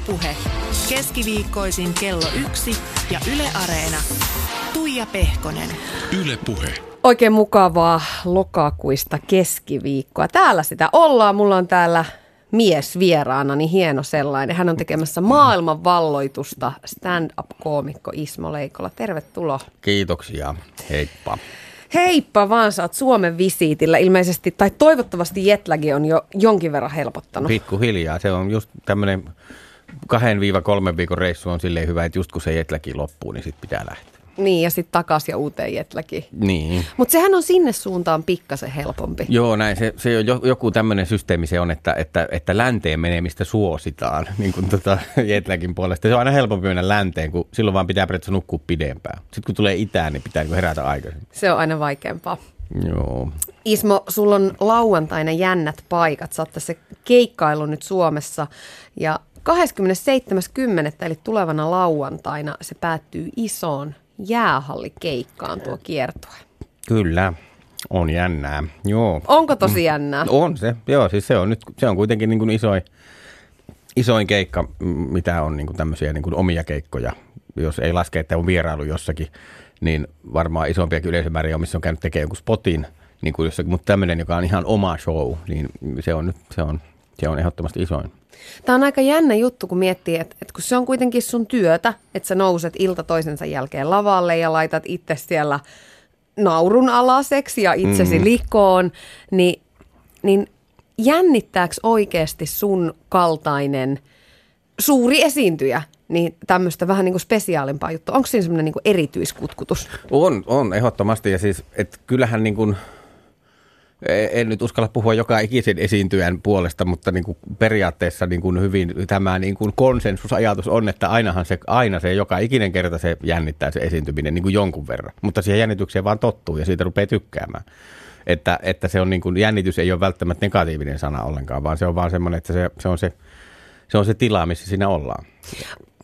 Ylepuhe keskiviikkoisin kello yksi ja Yle Areena. Tuija Pehkonen. Ylepuhe. Oikein mukavaa lokakuista keskiviikkoa. Täällä sitä ollaan. Mulla on täällä mies vieraana, niin hieno sellainen. Hän on tekemässä maailman valloitusta stand-up-koomikko Ismo Leikola. Tervetuloa. Kiitoksia. Heippa. Heippa vaan, sä oot Suomen visiitillä ilmeisesti, tai toivottavasti Jetlagi on jo jonkin verran helpottanut. Pikkuhiljaa. Se on just tämmöinen kahden viiva kolmen viikon reissu on silleen hyvä, että just kun se Jetläki loppuu, niin sitten pitää lähteä. Niin, ja sitten takaisin ja uuteen Jetlagiin. Niin. Mutta sehän on sinne suuntaan pikkasen helpompi. Joo, näin. Se, se on jo- joku tämmöinen systeemi se on, että, että, että länteen menemistä suositaan niin kuin tota Jetläkin puolesta. Se on aina helpompi mennä länteen, kun silloin vaan pitää periaatteessa nukkua pidempään. Sitten kun tulee itään, niin pitää niin kuin herätä aikaisemmin. Se on aina vaikeampaa. Joo. Ismo, sulla on lauantaina jännät paikat. Sä oot tässä keikkailu nyt Suomessa ja 27.10. eli tulevana lauantaina se päättyy isoon jäähallikeikkaan tuo kiertue. Kyllä. On jännää. Joo. Onko tosi jännää? On se, joo, siis se on nyt, se on kuitenkin niin kuin isoin, isoin keikka, mitä on niin kuin tämmöisiä niin kuin omia keikkoja. Jos ei laske, että on vierailu jossakin, niin varmaan isompiakin yleisömääriä on, missä on käynyt tekemään jonkun spotin, niin kuin jossakin, mutta tämmöinen, joka on ihan oma show, niin se on nyt, se on, se on ehdottomasti isoin. Tämä on aika jännä juttu, kun miettii, että, että kun se on kuitenkin sun työtä, että sä nouset ilta toisensa jälkeen lavalle ja laitat itse siellä naurun alaseksi ja itsesi mm. likoon, niin, niin jännittääkö oikeasti sun kaltainen suuri esiintyjä niin tämmöistä vähän niin kuin spesiaalimpaa juttua? Onko siinä semmoinen niin erityiskutkutus? On, on ehdottomasti ja siis, että kyllähän niin kuin, en nyt uskalla puhua joka ikisen esiintyjän puolesta, mutta niin kuin periaatteessa niin kuin hyvin tämä niin kuin konsensusajatus on, että ainahan se, aina se joka ikinen kerta se jännittää se esiintyminen niin kuin jonkun verran. Mutta siihen jännitykseen vaan tottuu ja siitä rupeaa tykkäämään. Että, että se on niin kuin, jännitys ei ole välttämättä negatiivinen sana ollenkaan, vaan se on vaan semmoinen, että se, se, on se, se on se tila, missä siinä ollaan.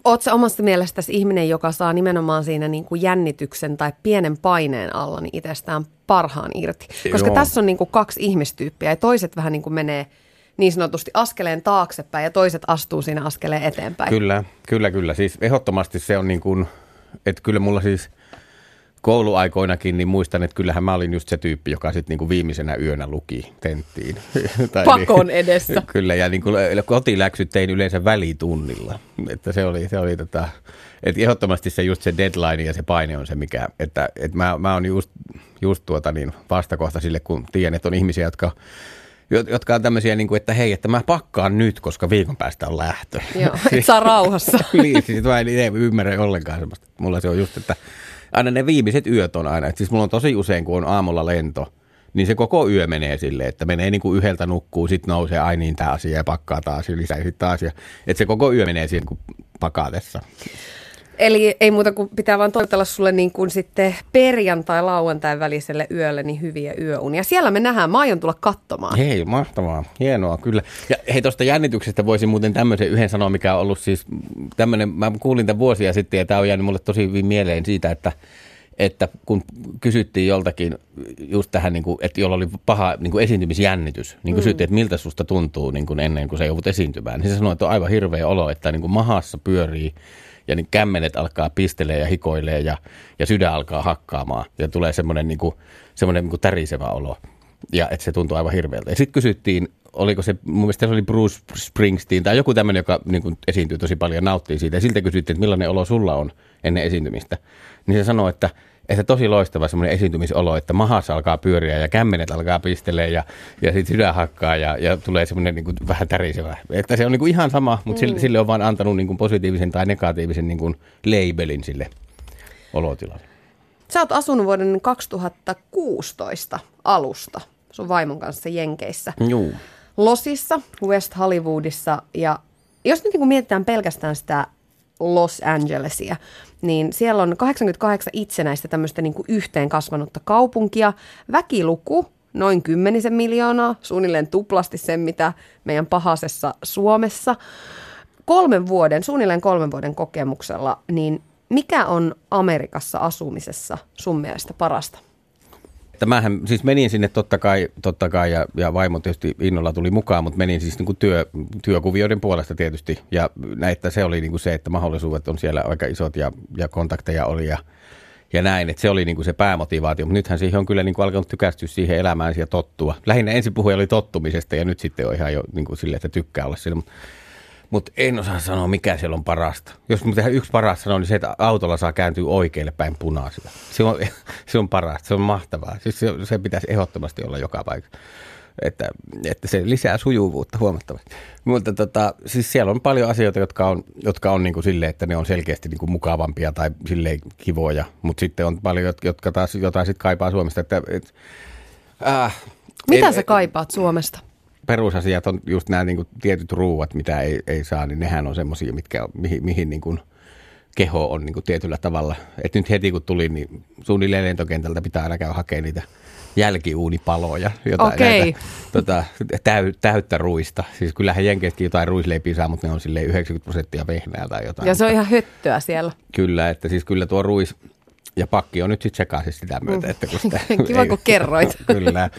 Oletko sä omasta mielestäsi ihminen, joka saa nimenomaan siinä niin kuin jännityksen tai pienen paineen alla niin itsestään parhaan irti? Koska Joo. tässä on niin kuin kaksi ihmistyyppiä ja toiset vähän niin kuin menee niin sanotusti askeleen taaksepäin ja toiset astuu siinä askeleen eteenpäin. Kyllä, kyllä, kyllä. Siis ehdottomasti se on niin kuin, että kyllä mulla siis kouluaikoinakin, niin muistan, että kyllähän mä olin just se tyyppi, joka sitten niin kuin viimeisenä yönä luki tenttiin. Tai Pakon edessä. Kyllä, ja niin kuin kotiläksyt tein yleensä välitunnilla. Että se oli, se oli tota, että ehdottomasti se just se deadline ja se paine on se, mikä, että, että mä, mä oon just, just tuota niin vastakohta sille, kun tiedän, että on ihmisiä, jotka jo- jotka on tämmöisiä, niin kuin, että hei, että mä pakkaan nyt, koska viikon päästä on lähtö. Joo, et saa rauhassa. niin, siis mä en itse ymmärrä ollenkaan semmoista. Mulla se on just, että aina ne viimeiset yöt on aina. Et siis mulla on tosi usein, kun on aamulla lento, niin se koko yö menee silleen, että menee niin kuin yhdeltä nukkuu, sitten nousee, ai niin tämä asia ja pakkaa taas lisää sitten taas. Että se koko yö menee siinä niin pakatessa. Eli ei muuta kuin pitää vaan toivotella sulle niin kuin sitten perjantai-lauantai väliselle yölle niin hyviä yöunia. Siellä me nähdään. Mä aion tulla katsomaan. Hei, mahtavaa. Hienoa, kyllä. Ja hei, tuosta jännityksestä voisin muuten tämmöisen yhden sanoa, mikä on ollut siis tämmöinen, mä kuulin tämän vuosia sitten ja tämä on jäänyt mulle tosi hyvin mieleen siitä, että että kun kysyttiin joltakin just tähän, niin kuin, että jolla oli paha niin kuin esiintymisjännitys, niin kysyttiin, että miltä susta tuntuu niin kuin ennen kuin sä joudut esiintymään, niin se sanoi, että on aivan hirveä olo, että niin kuin mahassa pyörii ja niin kämmenet alkaa pistelee ja hikoilee ja, ja sydän alkaa hakkaamaan ja tulee semmoinen, niin kuin, niin kuin tärisevä olo. Ja että se tuntuu aivan hirveältä. Ja sitten kysyttiin, oliko se, mun mielestä se oli Bruce Springsteen tai joku tämmöinen, joka niin kuin esiintyy tosi paljon nauttii siitä. Ja siltä kysyttiin, että millainen olo sulla on ennen esiintymistä. Niin se sanoi, että, että tosi loistava semmoinen esiintymisolo, että mahassa alkaa pyöriä ja kämmenet alkaa pistelee ja, ja sitten sydän hakkaa ja, ja tulee semmoinen niin kuin vähän tärisevä. Että se on niin kuin ihan sama, mutta sille, sille on vaan antanut niin kuin positiivisen tai negatiivisen niin kuin labelin sille olotilalle. Sä oot asunut vuoden 2016 alusta sun vaimon kanssa Jenkeissä. Juu. Losissa, West Hollywoodissa ja jos nyt niin mietitään pelkästään sitä Los Angelesia, niin siellä on 88 itsenäistä tämmöistä niin kuin yhteen kasvanutta kaupunkia. Väkiluku noin kymmenisen miljoonaa, suunnilleen tuplasti sen, mitä meidän pahasessa Suomessa. Kolmen vuoden, suunnilleen kolmen vuoden kokemuksella, niin mikä on Amerikassa asumisessa sun mielestä parasta? Tämähän, siis menin sinne totta kai, totta kai ja, ja vaimo tietysti innolla tuli mukaan, mutta menin siis niin kuin työ, työkuvioiden puolesta tietysti. Ja näitä se oli niin kuin se, että mahdollisuudet on siellä aika isot ja, ja kontakteja oli ja, ja näin, että se oli niin kuin se päämotivaatio. Mutta nythän siihen on kyllä niin kuin alkanut tykästyä siihen elämään ja tottua. Lähinnä ensin puhuja oli tottumisesta ja nyt sitten on ihan jo niin kuin silleen, että tykkää olla siellä. Mutta en osaa sanoa, mikä siellä on parasta. Jos tehdään yksi paras sanoa, niin se, että autolla saa kääntyä oikealle päin punaisella. Se on, se on parasta, se on mahtavaa. Siis se, se pitäisi ehdottomasti olla joka paikka. Että, että se lisää sujuvuutta huomattavasti. Mutta tota, siis siellä on paljon asioita, jotka on, jotka on niin kuin silleen, että ne on selkeästi niin kuin mukavampia tai silleen kivoja. Mutta sitten on paljon, jotka taas jotain sitten kaipaa Suomesta. Että, et, äh, Mitä en, sä kaipaat Suomesta? Perusasiat on just nämä niin kuin tietyt ruuat, mitä ei, ei saa, niin nehän on semmoisia, mitkä, mihin, mihin niin kuin keho on niin kuin tietyllä tavalla. Et nyt heti kun tuli, niin suunnilleen lentokentältä pitää aina käydä hakemaan niitä jälkiuunipaloja, jotain okay. näitä, tota, täy, täyttä ruista. Siis kyllähän Jenkeissäkin jotain ruisleipiä saa, mutta ne on silleen 90 prosenttia vehnää tai jotain. Ja se on ihan höttöä siellä. Kyllä, että siis kyllä tuo ruis ja pakki on nyt sitten sekaisin sitä myötä. Että kun sitä, Kiva, ei, kun kerroit. kyllä.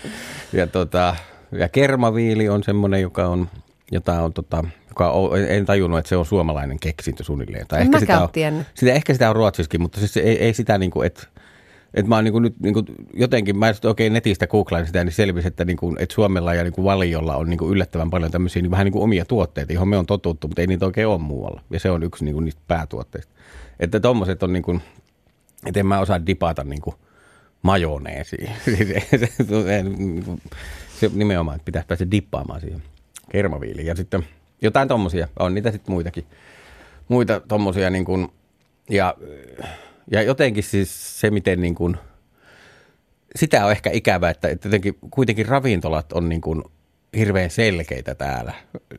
Ja tota, ja kermaviili on semmoinen, joka on, jota on tota, joka on, en tajunnut, että se on suomalainen keksintö suunnilleen. Tai ehkä, sitä on, sitä, ehkä sitä on ruotsiskin, mutta siis ei, ei sitä niin kuin, että että mä oon niin nyt niin kuin, jotenkin, mä oikein netistä googlain sitä, niin selvisi, että, niin kuin, että Suomella ja niin kuin Valiolla on niin kuin yllättävän paljon tämmöisiä niin vähän niin kuin omia tuotteita, johon me on totuttu, mutta ei niitä oikein ole muualla. Ja se on yksi niin kuin niistä päätuotteista. Että tommoset on niin kuin, että en mä osaa dipata niin kuin majoneesiin. Siis se, nimenomaan, että pitäisi päästä dippaamaan siihen kermaviiliin. Ja sitten jotain tommosia, on niitä sitten muitakin. Muita tommosia niin kuin, ja, ja jotenkin siis se, miten niin kuin, sitä on ehkä ikävä, että, että jotenkin kuitenkin ravintolat on niin kuin hirveän selkeitä täällä.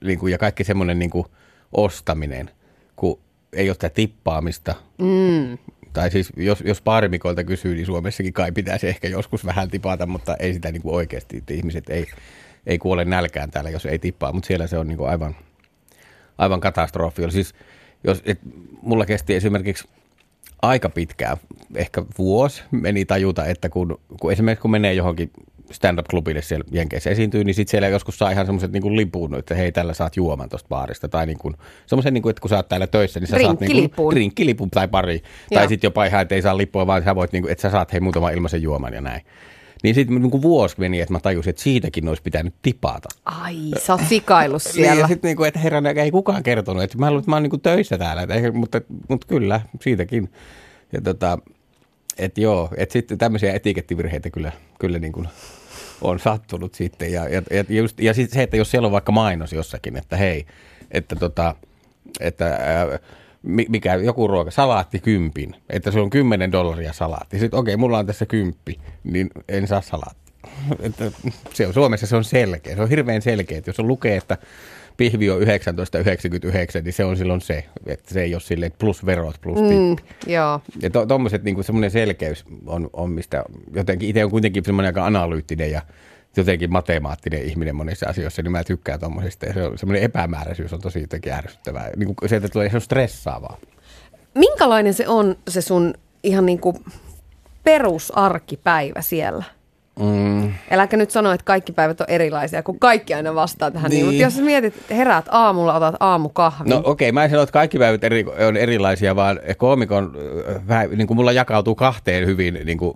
Niin kuin, ja kaikki semmoinen niin kuin ostaminen, kun ei ole sitä tippaamista. Mm. Tai siis jos, jos paarimikoilta kysyy, niin Suomessakin kai pitäisi ehkä joskus vähän tipata, mutta ei sitä niin kuin oikeasti. Että ihmiset ei, ei kuole nälkään täällä, jos ei tippaa, mutta siellä se on niin kuin aivan, aivan katastrofi. Siis, jos, et, mulla kesti esimerkiksi aika pitkään, ehkä vuosi, meni tajuta, että kun, kun esimerkiksi kun menee johonkin stand-up-klubille siellä Jenkeissä esiintyy, niin sitten siellä joskus saa ihan semmoiset niin lipun, että hei, tällä saat juoman tuosta baarista. Tai niin kuin, semmoisen, niin kuin, että kun sä oot täällä töissä, niin sä saat niin kuin, rinkkilipun tai pari. Joo. Tai sitten jopa ihan, että ei saa lippua, vaan sä voit, niin kuin, että sä saat hei muutaman ilmaisen juoman ja näin. Niin sitten niin vuosi meni, että mä tajusin, että siitäkin olisi pitänyt tipata. Ai, sä oot sikaillut siellä. niin, ja sitten, niin että herran, ei kukaan kertonut, että mä, että mä oon niin kuin töissä täällä, että, mutta, mutta kyllä, siitäkin. Ja tota, että joo, että sitten tämmöisiä etikettivirheitä kyllä, kyllä niin kuin on sattunut sitten. Ja, ja, ja, just, ja sitten se, että jos siellä on vaikka mainos jossakin, että hei, että, tota, että ää, mikä joku ruoka, salaatti kympin, että se on 10 dollaria salaatti. Sitten okei, okay, mulla on tässä kymppi, niin en saa salaatti. Että se on, Suomessa se on selkeä, se on hirveän selkeä, että jos on lukee, että pihvi on 1999, niin se on silloin se, että se ei ole silleen plus verot plus mm, joo. Ja to, tommoset niin semmoinen selkeys on, on, mistä jotenkin itse on kuitenkin semmoinen aika analyyttinen ja jotenkin matemaattinen ihminen monissa asioissa, niin mä tykkään tuommoisesta. Ja se on, semmoinen epämääräisyys on tosi jotenkin ärsyttävää. Niin kuin se, että tulee, on stressaavaa. Minkälainen se on se sun ihan niin kuin perusarkipäivä siellä? Mm. Äläkä nyt sano, että kaikki päivät on erilaisia, kun kaikki aina vastaa tähän. Niin. Niin, mutta jos mietit, heräät aamulla, otat aamukahvin. No okei, okay, mä en sano, että kaikki päivät eri, on erilaisia, vaan koomikon, äh, niin kuin mulla jakautuu kahteen hyvin, niin kuin,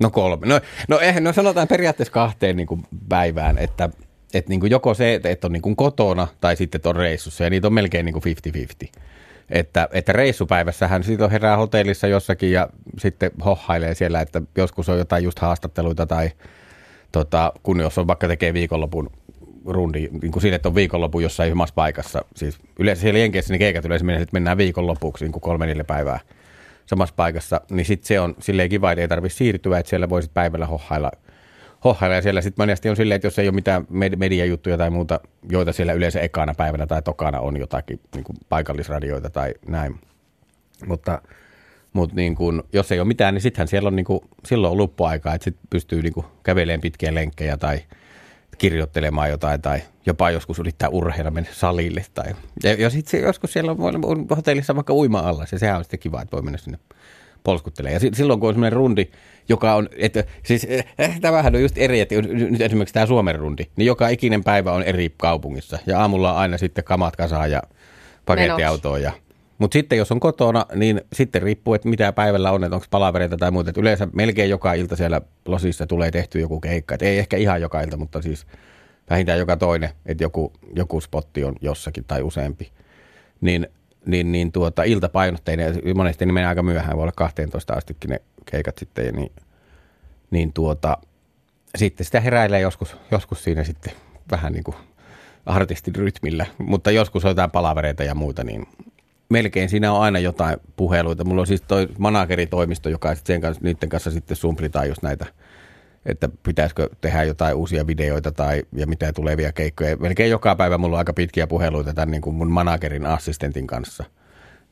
no kolme. No, no, eh, no sanotaan periaatteessa kahteen niin kuin päivään, että, että niin kuin joko se, että on niin kuin kotona tai sitten on reissussa, ja niitä on melkein niin kuin 50-50. Että, että reissupäivässähän sitten herää hotellissa jossakin ja sitten hohailee siellä, että joskus on jotain just haastatteluita tai tota, kun jos on vaikka tekee viikonlopun rundi, niin kuin siinä, että on viikonloppu jossain samassa paikassa. Siis yleensä siellä Jenkeissä niin keikat yleensä menee, että mennään viikonlopuksi niin kuin kolme neljä päivää samassa paikassa. Niin sitten se on silleen kiva, että ei tarvitse siirtyä, että siellä voisit päivällä hohailla – hohhailla. Ja siellä sitten monesti on silleen, että jos ei ole mitään mediajuttuja tai muuta, joita siellä yleensä ekana päivänä tai tokana on jotakin niin kuin paikallisradioita tai näin. Mutta, mutta niin kuin, jos ei ole mitään, niin sittenhän siellä on, niin kuin, silloin on luppuaika, että sitten pystyy niin kuin kävelemään pitkiä lenkkejä tai kirjoittelemaan jotain tai jopa joskus yrittää urheilla mennä salille. Tai, ja, ja sitten joskus siellä on, on hotellissa vaikka uima alla, ja sehän on sitten kiva, että voi mennä sinne polskuttelee. Ja silloin kun on semmoinen rundi, joka on, että siis eh, tämähän on just eri, että nyt esimerkiksi tämä Suomen rundi, niin joka ikinen päivä on eri kaupungissa. Ja aamulla on aina sitten kamat kasaan ja pakettiautoa ja mutta sitten jos on kotona, niin sitten riippuu, että mitä päivällä on, että onko palavereita tai muuta. Et yleensä melkein joka ilta siellä losissa tulee tehty joku keikka. Et ei ehkä ihan joka ilta, mutta siis vähintään joka toinen, että joku, joku spotti on jossakin tai useampi. Niin, niin, niin tuota, iltapainotteinen, monesti ne menee aika myöhään, voi olla 12 astikin ne keikat sitten, niin, niin tuota, sitten sitä heräilee joskus, joskus siinä sitten vähän niin kuin artistin rytmillä, mutta joskus on jotain palavereita ja muuta, niin melkein siinä on aina jotain puheluita. Mulla on siis toi manageritoimisto, joka sen kanssa, niiden kanssa sitten sumplitaan just näitä, että pitäisikö tehdä jotain uusia videoita tai ja mitä tulevia keikkoja. Melkein joka päivä mulla on aika pitkiä puheluita tämän niin kuin mun managerin assistentin kanssa,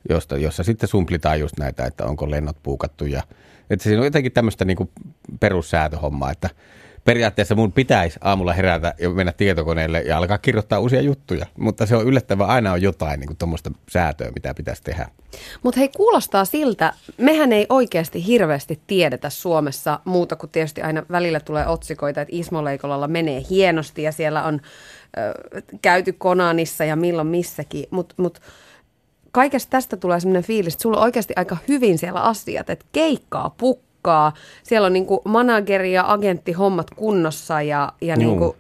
josta, jossa sitten sumplitaan just näitä, että onko lennot puukattu ja että siinä on jotenkin tämmöistä niin kuin perussäätöhommaa, että periaatteessa mun pitäisi aamulla herätä ja mennä tietokoneelle ja alkaa kirjoittaa uusia juttuja, mutta se on yllättävää, aina on jotain niin tuommoista säätöä, mitä pitäisi tehdä. Mutta hei, kuulostaa siltä, mehän ei oikeasti hirveästi tiedetä Suomessa muuta kuin tietysti aina välillä tulee otsikoita, että Ismo Leikolalla menee hienosti ja siellä on ö, käyty Konanissa ja milloin missäkin, mutta mut, kaikesta tästä tulee sellainen fiilis, että sulla on oikeasti aika hyvin siellä asiat, että keikkaa pukkaa porukkaa. Siellä on niin kuin manageri ja agentti hommat kunnossa ja, ja niin kuin,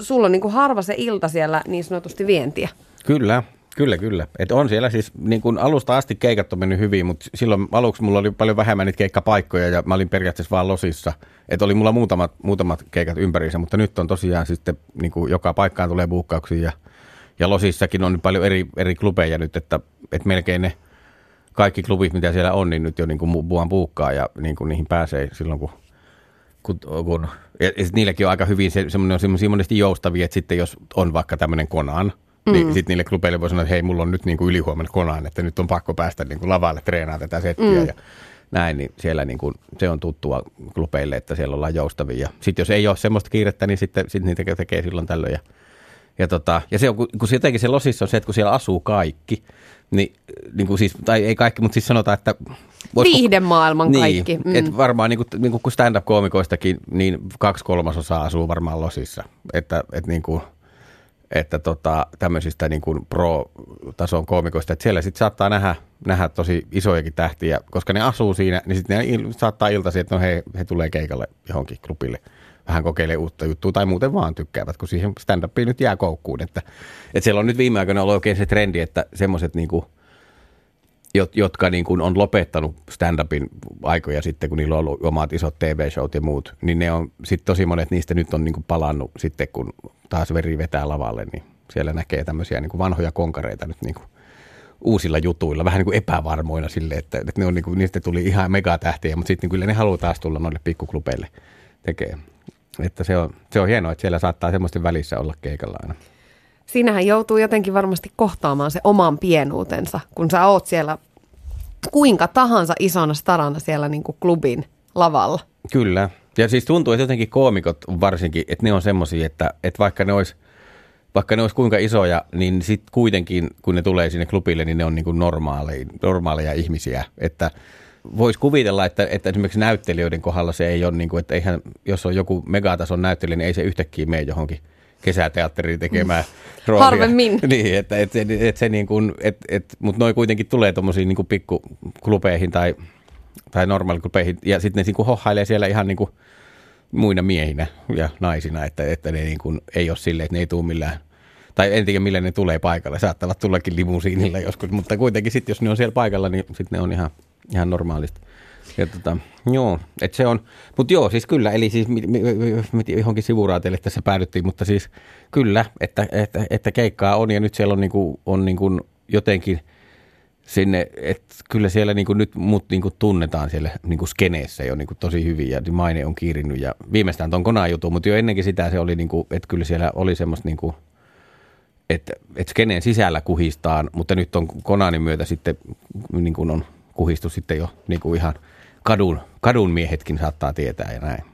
sulla on niin kuin harva se ilta siellä niin sanotusti vientiä. Kyllä, Kyllä, kyllä. Et on siellä siis niin kun alusta asti keikat on mennyt hyvin, mutta silloin aluksi mulla oli paljon vähemmän niitä keikkapaikkoja ja mä olin periaatteessa vaan losissa. Että oli mulla muutamat, muutamat keikat ympäriinsä, mutta nyt on tosiaan sitten niin kuin joka paikkaan tulee buukkauksia ja, ja losissakin on paljon eri, eri klubeja nyt, että, että melkein ne – kaikki klubit, mitä siellä on, niin nyt jo niin kuin buan puukkaa ja niin kuin niihin pääsee silloin, kun, kun, kun ja, ja niilläkin on aika hyvin, se, semmoinen on semmoisia monesti joustavia, että sitten jos on vaikka tämmöinen konaan, niin mm. niin sitten niille klubeille voi sanoa, että hei, mulla on nyt niin kuin ylihuomenna konaan, että nyt on pakko päästä niin kuin lavalle treenaamaan tätä settiä mm. ja näin, niin siellä niin kuin, se on tuttua klubeille, että siellä ollaan joustavia. Sitten jos ei ole semmoista kiirettä, niin sitten, sitten niitä tekee silloin tällöin ja ja, tota, ja se on, kun, kun se jotenkin se losissa on se, että kun siellä asuu kaikki, niin, niin kuin siis, tai ei kaikki, mutta siis sanotaan, että... Viihdemaailman niin, kaikki. Mm. Että varmaan niin kuin, niin kuin stand-up-koomikoistakin, niin kaksi kolmasosaa asuu varmaan losissa. Että, että niin kuin, että tota, tämmöisistä niin kuin pro-tason koomikoista, että siellä sitten saattaa nähdä, nähdä tosi isojakin tähtiä, koska ne asuu siinä, niin sitten ne saattaa iltaisin, että no he, he tulee keikalle johonkin klubille vähän kokeilee uutta juttua tai muuten vaan tykkäävät, kun siihen stand-upiin nyt jää koukkuun. Että, että siellä on nyt viime aikoina ollut oikein se trendi, että semmoiset niin kuin, jotka niin kuin on lopettanut stand-upin aikoja sitten, kun niillä on ollut omat isot TV-showt ja muut, niin ne on sitten tosi monet niistä nyt on niin kuin palannut sitten, kun taas veri vetää lavalle, niin siellä näkee tämmöisiä niin kuin vanhoja konkareita nyt niin kuin uusilla jutuilla, vähän niin kuin epävarmoina sille, että, että ne on niin kuin, niistä tuli ihan megatähtiä, mutta sitten niin kyllä ne haluaa taas tulla noille pikkuklubeille tekemään. Että se on, se on hienoa, että siellä saattaa semmoisten välissä olla keikalla aina. Siinähän joutuu jotenkin varmasti kohtaamaan se oman pienuutensa, kun sä oot siellä kuinka tahansa isona starana siellä niin kuin klubin lavalla. Kyllä. Ja siis tuntuu, että jotenkin koomikot varsinkin, että ne on semmoisia, että, että vaikka ne olisi vaikka ne olisi kuinka isoja, niin sitten kuitenkin, kun ne tulee sinne klubille, niin ne on niin kuin normaaleja, normaaleja ihmisiä. Että voisi kuvitella, että, että esimerkiksi näyttelijöiden kohdalla se ei ole, niin kuin, että eihän, jos on joku megatason näyttelijä, niin ei se yhtäkkiä mene johonkin kesäteatteriin tekemään mm. roolia. Harvemmin. Niin, että, että, että, että se niin kuin, että, että, mutta noin kuitenkin tulee tuommoisiin niin pikkuklubeihin tai, tai normaaliklubeihin, ja sitten ne niin kuin hohailee siellä ihan niin kuin muina miehinä ja naisina, että, että ne niin kuin, ei ole silleen, että ne ei tule millään tai en tiedä millä ne tulee paikalle, saattavat tullakin limusiinilla joskus, mutta kuitenkin sitten jos ne on siellä paikalla, niin sitten ne on ihan ihan normaalisti. Ja tota, joo, että se on, mutta joo, siis kyllä, eli siis johonkin sivuraatille tässä päädyttiin, mutta siis kyllä, että, että, että keikkaa on ja nyt siellä on, niinku, on niinku jotenkin sinne, että kyllä siellä niinku nyt mut niinku tunnetaan siellä niinku skeneessä jo niinku tosi hyvin ja maine on kiirinyt ja viimeistään tuon konaan jutun, mutta jo ennenkin sitä se oli, niinku, että kyllä siellä oli semmoista niinku, että, että skeneen sisällä kuhistaan, mutta nyt on Konanin myötä sitten niin on kuhistu sitten jo niin kuin ihan kadun, kadun miehetkin saattaa tietää ja näin.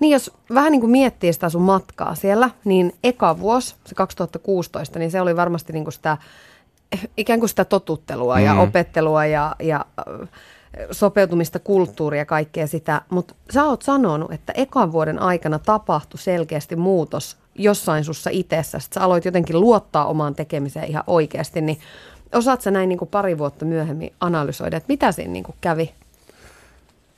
Niin jos vähän niin kuin miettii sitä sun matkaa siellä, niin eka vuosi, se 2016, niin se oli varmasti niin kuin sitä ikään kuin sitä totuttelua mm. ja opettelua ja, ja sopeutumista kulttuuria ja kaikkea sitä, mutta sä oot sanonut, että ekan vuoden aikana tapahtui selkeästi muutos jossain sussa itsessä, sä aloit jotenkin luottaa omaan tekemiseen ihan oikeasti, niin osaat sä näin niin kuin pari vuotta myöhemmin analysoida, että mitä siinä niin kuin kävi?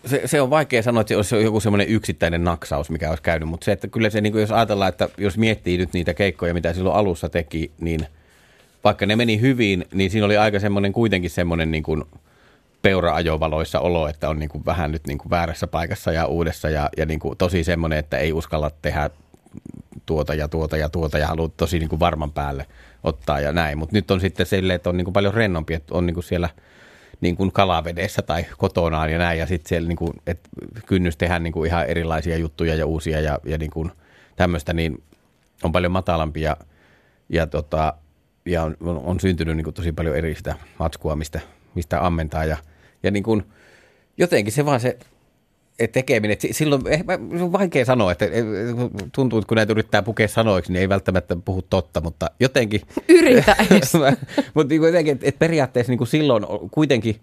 se, se on vaikea sanoa, että olisi joku semmoinen yksittäinen naksaus, mikä olisi käynyt, mutta se, että kyllä se, niin kuin jos ajatellaan, että jos miettii nyt niitä keikkoja, mitä silloin alussa teki, niin vaikka ne meni hyvin, niin siinä oli aika semmoinen kuitenkin semmoinen niin kuin peura-ajovaloissa olo, että on niin kuin vähän nyt niin kuin väärässä paikassa ja uudessa ja, ja niin kuin tosi semmoinen, että ei uskalla tehdä tuota ja tuota ja tuota ja haluaa tosi niin kuin varman päälle ottaa ja näin. Mutta nyt on sitten silleen, että on niin kuin paljon rennompi, että on niin kuin siellä – niin kuin kalavedessä tai kotonaan ja näin. Ja sitten siellä niin kuin, että kynnys tehdä niin kuin ihan erilaisia juttuja ja uusia ja, ja niin kuin tämmöistä, niin on paljon matalampi ja, ja, tota, ja on, on, syntynyt niin kuin tosi paljon eri sitä matskua, mistä, mistä ammentaa. Ja, ja niin kuin, jotenkin se vaan se tekeminen. Silloin eh, on vaikea sanoa, että tuntuu, että kun näitä yrittää pukea sanoiksi, niin ei välttämättä puhu totta, mutta jotenkin... Yritä mutta niin jotenkin, että, että periaatteessa niin kuin silloin kuitenkin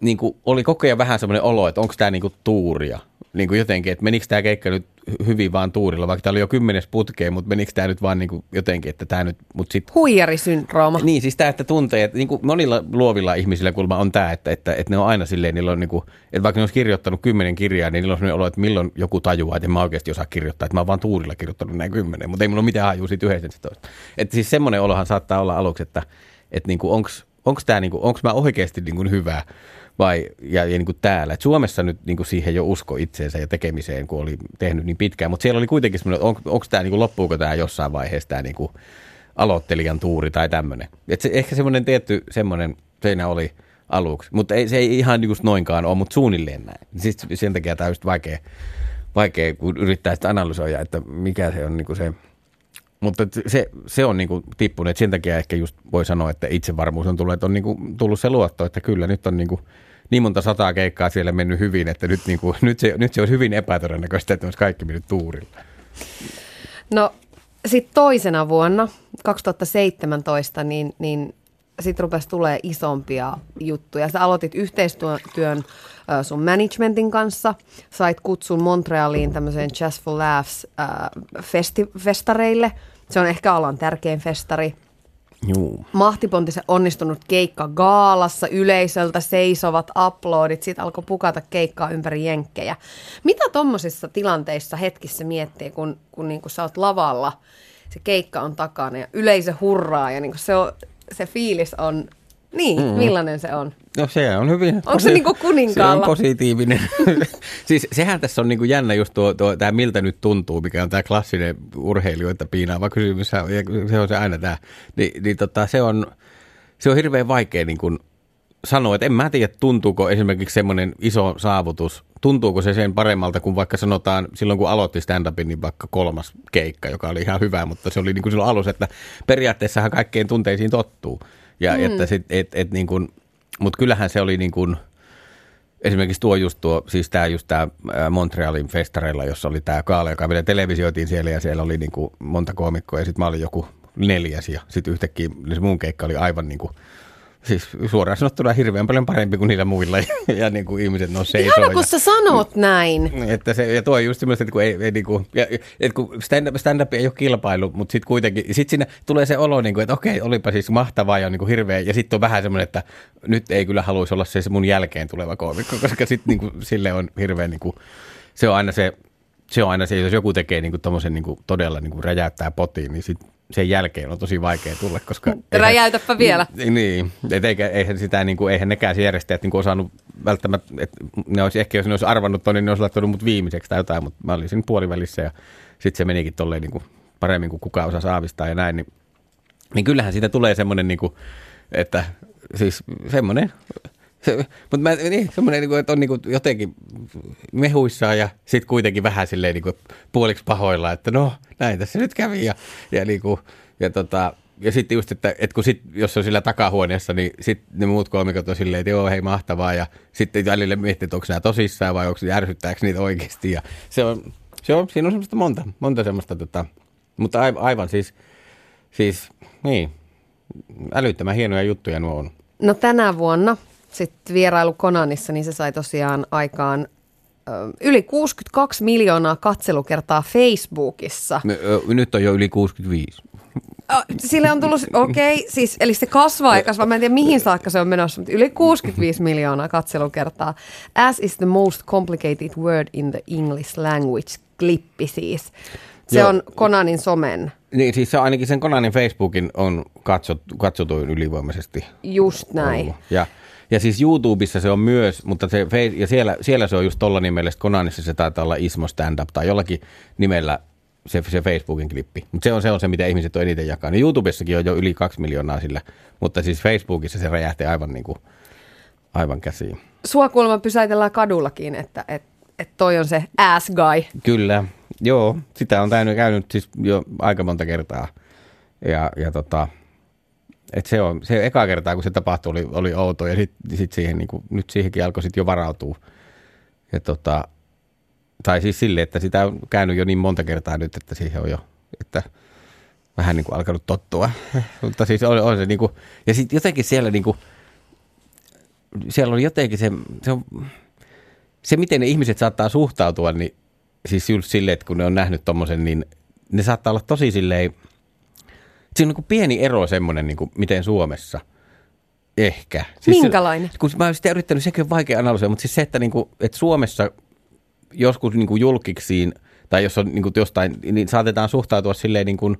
niin kuin oli koko ajan vähän semmoinen olo, että onko tämä niin kuin tuuria niin kuin jotenkin, että menikö tämä keikka nyt hyvin vaan tuurilla, vaikka tämä oli jo kymmenes putkeen, mutta menikö tämä nyt vaan niin kuin jotenkin, että tämä nyt, mutta sitten... Huijarisyndrooma. Niin, siis tämä, että tuntee, että niin kuin monilla luovilla ihmisillä kulma on tämä, että, että, että ne on aina silleen, niillä on niin kuin, että vaikka ne olisi kirjoittanut kymmenen kirjaa, niin niillä on sellainen olo, että milloin joku tajuaa, että en mä oikeasti osaa kirjoittaa, että mä oon vaan tuurilla kirjoittanut näin kymmenen, mutta ei mulla ole mitään hajua siitä yhdestä toista. Että siis semmoinen olohan saattaa olla aluksi, että, että niin onko tämä niin onko mä oikeasti niin kuin hyvä vai, ja, ja niin kuin täällä. Et Suomessa nyt niin kuin siihen jo usko itseensä ja tekemiseen, kun oli tehnyt niin pitkään, mutta siellä oli kuitenkin semmoinen, on, onko tämä, niin loppuuko tämä jossain vaiheessa tämä niin kuin aloittelijan tuuri tai tämmöinen. Et se, ehkä semmoinen tietty semmoinen seinä oli aluksi, mutta ei, se ei ihan niin kuin noinkaan ole, mutta suunnilleen näin. Siis sen takia tämä on just vaikea, vaikea, kun yrittää sitä analysoida, että mikä se on niin kuin se – mutta se, se on niinku tippunut, että sen takia ehkä just voi sanoa, että itsevarmuus on tullut, että on niinku tullut se luotto, että kyllä nyt on niinku niin monta sataa keikkaa siellä mennyt hyvin, että nyt, niinku, nyt, se, nyt se olisi hyvin epätodennäköistä, että olisi kaikki mennyt tuurilla. No sitten toisena vuonna, 2017, niin, niin sitten rupesi tulee isompia juttuja. Sä aloitit yhteistyön sun managementin kanssa, sait kutsun Montrealiin tämmöiseen Jazz for Laughs äh, festi- festareille – se on ehkä alan tärkein festari. Juu. Mahtipontisen onnistunut keikka gaalassa, yleisöltä seisovat uploadit, siitä alkoi pukata keikkaa ympäri jenkkejä. Mitä tuommoisissa tilanteissa hetkissä miettii, kun, kun niin sä oot lavalla, se keikka on takana ja yleisö hurraa ja niin se, on, se fiilis on niin, mm. millainen se on? No se on hyvin. Onko se niin kuin kuninkaalla? Se on positiivinen. siis sehän tässä on niin kuin jännä just tuo, tuo tämä miltä nyt tuntuu, mikä on tämä klassinen urheilijoita piinaava kysymys. Se on se aina tämä. Ni, niin tota, se, on, se on hirveän vaikea niin kuin sanoa, että en mä tiedä, tuntuuko esimerkiksi semmoinen iso saavutus, tuntuuko se sen paremmalta kuin vaikka sanotaan silloin, kun aloitti stand-upin, niin vaikka kolmas keikka, joka oli ihan hyvä, mutta se oli niin kuin silloin alussa, että periaatteessahan kaikkein tunteisiin tottuu. Ja mm. että sit, et, et niin kuin, mutta kyllähän se oli niin kuin, esimerkiksi tuo just tuo, siis tämä just tämä Montrealin festareilla, jossa oli tämä kaala, joka vielä televisioitiin siellä ja siellä oli niin kuin monta koomikkoa ja sitten mä olin joku neljäs ja sitten yhtäkkiä se mun keikka oli aivan niin kuin Siis suoraan sanottuna hirveän paljon parempi kuin niillä muilla ja, ja niin kuin ihmiset no seisoo. Ihana, kun sä sanot näin. Että se, ja tuo just semmoista, että kun ei, ei niin kuin, ja, että kun stand-up, stand-up ei ole kilpailu, mutta sitten kuitenkin, sitten siinä tulee se olo, niin kuin, että okei, olipa siis mahtavaa ja niin kuin hirveä, ja sitten on vähän semmoinen, että nyt ei kyllä haluaisi olla se, se mun jälkeen tuleva koomikko, koska sitten niin kuin, sille on hirveän, niin kuin, se on aina se, se on aina se, jos joku tekee niin kuin, niin kuin, todella niin kuin räjäyttää potiin, niin sitten sen jälkeen on tosi vaikea tulla, koska... Räjäytäpä eihän, vielä. Niin, et eikä, eihän, sitä, niin kuin, eihän nekään järjestäjät niin kuin osannut välttämättä, että ne olisi ehkä, jos ne olisi arvannut ton, niin ne olisi laittanut mut viimeiseksi tai jotain, mutta mä olin siinä puolivälissä ja sitten se menikin tolleen niin kuin paremmin kuin kukaan osaa saavistaa ja näin, niin, niin kyllähän siitä tulee semmoinen, niin kuin, että siis semmoinen mutta mä, niin, semmoinen, niin kuin, että on niin kuin, jotenkin mehuissaan ja sitten kuitenkin vähän silleen niin kuin, puoliksi pahoilla, että no näin tässä nyt kävi. Ja, ja, niin kuin, ja, tota, ja sitten just, että, että kun sit, jos on sillä takahuoneessa, niin sitten ne muut kolmikot on silleen, että joo, hei mahtavaa. Ja sitten välillä miettii, että onko nämä tosissaan vai onko ärsyttääkö niitä oikeasti. Ja se on, se on, siinä on semmoista monta, monta semmoista, tota, mutta aivan siis, siis niin, älyttömän hienoja juttuja nuo on. No tänä vuonna sitten vierailu Konanissa, niin se sai tosiaan aikaan yli 62 miljoonaa katselukertaa Facebookissa. Me, ö, Nyt on jo yli 65. Ö, Sille on tullut, okei, okay, siis, eli se kasvaa ja kasvaa. Mä en tiedä mihin saakka se on menossa, mutta yli 65 miljoonaa katselukertaa. As is the most complicated word in the English language, klippi siis. Se Joo. on Konanin somen, Niin siis se on ainakin sen Konanin Facebookin on katsot, katsotuin ylivoimaisesti just näin. ollut. Ja, ja siis YouTubessa se on myös, mutta se, ja siellä, siellä se on just tolla nimellä, Konanissa se taitaa olla Ismo Stand Up tai jollakin nimellä se, se Facebookin klippi. Mutta se on, se on se, mitä ihmiset on eniten jakaa. No YouTubessakin on jo yli kaksi miljoonaa sillä, mutta siis Facebookissa se räjähti aivan, niin kuin, aivan käsiin. Sua kuulemma pysäitellään kadullakin, että et, et toi on se ass guy. Kyllä, joo, sitä on täynyt käynyt siis jo aika monta kertaa. Ja, ja tota, et se, on, se eka kertaa, kun se tapahtui, oli, oli outo ja sitten sit siihen, niin kuin, nyt siihenkin alkoi sitten jo varautua. Ja tota, tai siis sille, että sitä on käynyt jo niin monta kertaa nyt, että siihen on jo, että vähän niin kuin alkanut tottua. Mutta siis on, on se niin kuin, ja sitten jotenkin siellä niin kuin, siellä on jotenkin se, se on, se, miten ne ihmiset saattaa suhtautua, niin siis just silleen, että kun ne on nähnyt tommosen, niin ne saattaa olla tosi silleen, siinä on niin pieni ero semmoinen, niin kuin miten Suomessa ehkä. Siis Minkälainen? Se, kun mä oon sitä yrittänyt, sekin on vaikea analysoida, mutta siis se, että, niin kuin, että Suomessa joskus niin kuin julkiksiin, tai jos on niin kuin jostain, niin saatetaan suhtautua silleen niin kuin,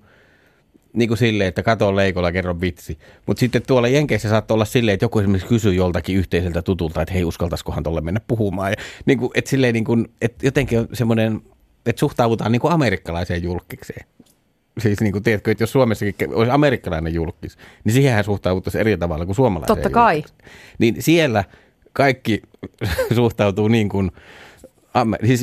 niin kuin silleen, että kato leikolla, kerro vitsi. Mutta sitten tuolla Jenkeissä saattaa olla silleen, että joku esimerkiksi kysyy joltakin yhteiseltä tutulta, että hei, uskaltaisikohan tolle mennä puhumaan. Ja niin kuin, että silleen niin kuin, että jotenkin on semmoinen, että suhtaudutaan niin kuin amerikkalaiseen julkikseen. Siis niin kuin, tiedätkö, että jos Suomessakin olisi amerikkalainen julkis, niin siihenhän suhtauduttaisiin eri tavalla kuin suomalaiseen Totta kai. julkikseen. Niin siellä kaikki suhtautuu niin kuin, siis,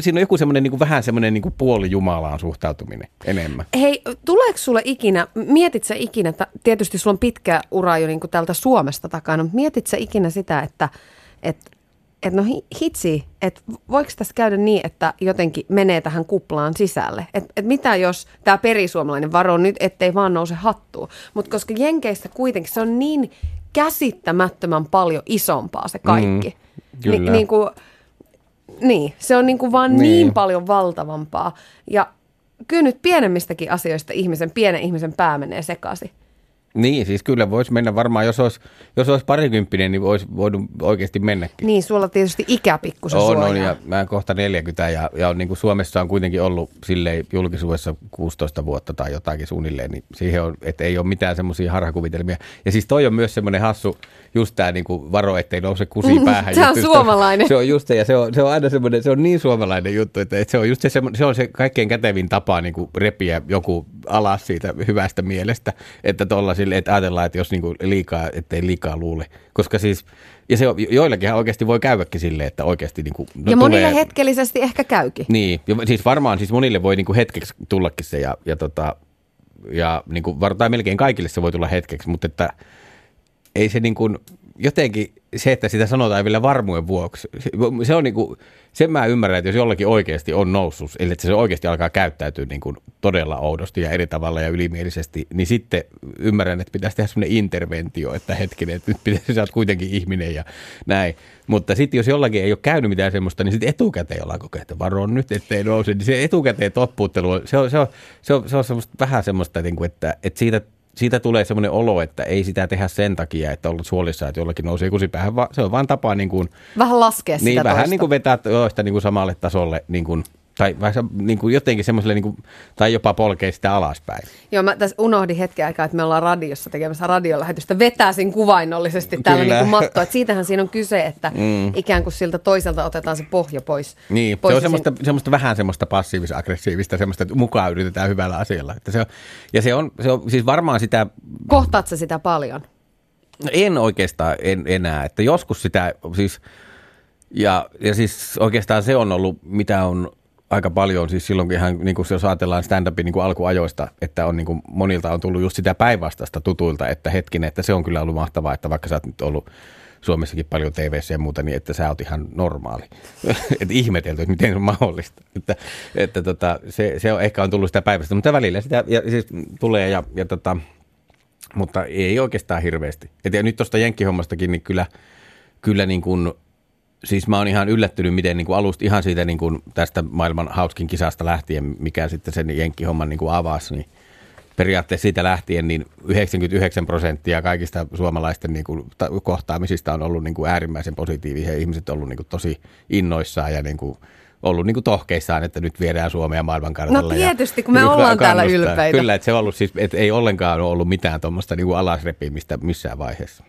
siinä on joku semmoinen niin kuin, vähän semmoinen niin kuin puolijumalaan suhtautuminen enemmän. Hei, tuleeko sulle ikinä, mietit sä ikinä, että tietysti sulla on pitkä ura jo niin kuin täältä Suomesta takana, mutta mietit sä ikinä sitä, että et, et no hi- hitsi, että voiko tässä käydä niin, että jotenkin menee tähän kuplaan sisälle? Että et mitä jos tämä perisuomalainen varo nyt, ettei vaan nouse hattuun. Mutta koska Jenkeissä kuitenkin se on niin käsittämättömän paljon isompaa se kaikki. Mm, kyllä. niin kuin, niin, se on niin kuin vaan niin. Niin. niin paljon valtavampaa. Ja kyllä nyt pienemmistäkin asioista ihmisen, pienen ihmisen pää menee sekaisin. Niin, siis kyllä voisi mennä varmaan, jos olisi, jos olisi parikymppinen, niin voisi voinut oikeasti mennäkin. Niin, sulla tietysti ikä pikkusen on, suojaa. on, ja mä en kohta 40 ja, ja on, niin kuin Suomessa on kuitenkin ollut silleen julkisuudessa 16 vuotta tai jotakin suunnilleen, niin siihen on, että ei ole mitään semmoisia harhakuvitelmia. Ja siis toi on myös semmoinen hassu, just tämä niin kuin varo, ettei nouse kusi päähän. Se on suomalainen. Se on just se, ja se on, se on aina semmoinen, se on niin suomalainen juttu, että, että se on just se, se on se kaikkein kätevin tapa niin kuin repiä joku alas siitä hyvästä mielestä, että tuolla sille, että ajatellaan, että jos niin kuin liikaa, ettei liikaa luule. Koska siis, ja se on, joillakin oikeasti voi käydäkin silleen, että oikeasti niin kuin, no ja monille tulee- hetkellisesti ehkä käykin. niin, ja siis varmaan siis monille voi niinku hetkeksi tullakin se ja, ja, tota, ja niinku, var- tai melkein kaikille se voi tulla hetkeksi, mutta että ei se niin kuin, jotenkin se, että sitä sanotaan vielä varmuuden vuoksi, se- on niin kuin, sen mä ymmärrän, että jos jollakin oikeasti on noussut, eli että se oikeasti alkaa käyttäytyä niin kuin todella oudosti ja eri tavalla ja ylimielisesti, niin sitten ymmärrän, että pitäisi tehdä semmoinen interventio, että hetkinen, että nyt pitäisi, sä oot kuitenkin ihminen ja näin. Mutta sitten jos jollakin ei ole käynyt mitään semmoista, niin sitten etukäteen ollaan koko että varo nyt, ettei nouse. Niin se etukäteen toppuuttelu, se on, se on, se on, se on semmoista, vähän semmoista, niin että, että siitä siitä tulee semmoinen olo, että ei sitä tehdä sen takia, että ollaan suolissa, että jollakin nousee kusipäähän, vaan se on vaan tapa niin kuin, Vähän laskea sitä niin vähän toista. niin kuin vetää toista niin kuin samalle tasolle, niin kuin, tai vähän se- niin kuin jotenkin semmoiselle, niin kuin, tai jopa polkee sitä alaspäin. Joo, mä tässä unohdin hetken aikaa, että me ollaan radiossa tekemässä radiolähetystä. Vetäisin kuvainnollisesti Kyllä. niin kuin mattoa. Että siitähän siinä on kyse, että mm. ikään kuin siltä toiselta otetaan se pohja pois. Niin, pois se on semmoista, semmoista vähän semmoista passiivis-aggressiivista, semmoista, että mukaan yritetään hyvällä asialla. Että se on, ja se on, se on siis varmaan sitä, Kohtaat sä sitä paljon? No en oikeastaan en, enää, että joskus sitä siis, ja, ja siis oikeastaan se on ollut, mitä on aika paljon, siis silloinkin ihan, niin kuin jos ajatellaan stand-upin niin kuin alkuajoista, että on niin kuin monilta on tullut just sitä päinvastaista tutuilta, että hetkinen, että se on kyllä ollut mahtavaa, että vaikka sä oot nyt ollut Suomessakin paljon tv ja muuta, niin että sä oot ihan normaali. että ihmetelty, että miten se on mahdollista. Että, että tota, se, se on, ehkä on tullut sitä päivästä, mutta välillä sitä ja, siis tulee ja, ja tota, mutta ei oikeastaan hirveästi. Et ja nyt tuosta jenkkihommastakin, niin kyllä, kyllä niin kuin, siis mä oon ihan yllättynyt, miten niin kuin alusta ihan siitä niin kuin tästä maailman hauskin kisasta lähtien, mikä sitten sen jenkkihomman niin kuin avasi, niin periaatteessa siitä lähtien niin 99 prosenttia kaikista suomalaisten niin kuin, kohtaamisista on ollut niin kuin äärimmäisen positiivisia. Ihmiset on ollut niin kuin, tosi innoissaan ja niin kuin, ollut niin kuin tohkeissaan, että nyt viedään Suomea maailmankartalle. No tietysti, kun me ollaan täällä ylpeitä. Kyllä, että se on ollut siis, että ei ollenkaan ole ollut mitään tuommoista niin alasrepimistä missään vaiheessa.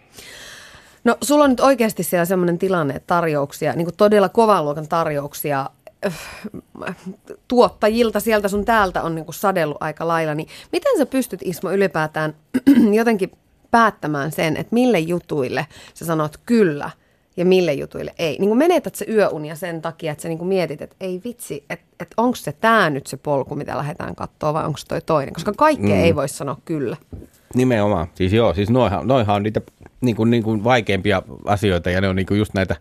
No sulla on nyt oikeasti siellä sellainen tilanne, että tarjouksia, niin kuin todella kovan luokan tarjouksia äh, tuottajilta sieltä sun täältä on niin kuin sadellut aika lailla, niin miten sä pystyt Ismo ylipäätään jotenkin päättämään sen, että mille jutuille sä sanot kyllä – ja mille jutuille ei. Niin kuin menetät se yöunia sen takia, että sä niin kuin mietit, että ei vitsi, että, että onko se tämä nyt se polku, mitä lähdetään katsoa vai onko se toi toinen. Koska kaikkea mm. ei voi sanoa kyllä. Nimenomaan. Siis joo, siis noihan, noihan on niitä niin kuin, niin kuin vaikeimpia asioita ja ne on niin kuin just näitä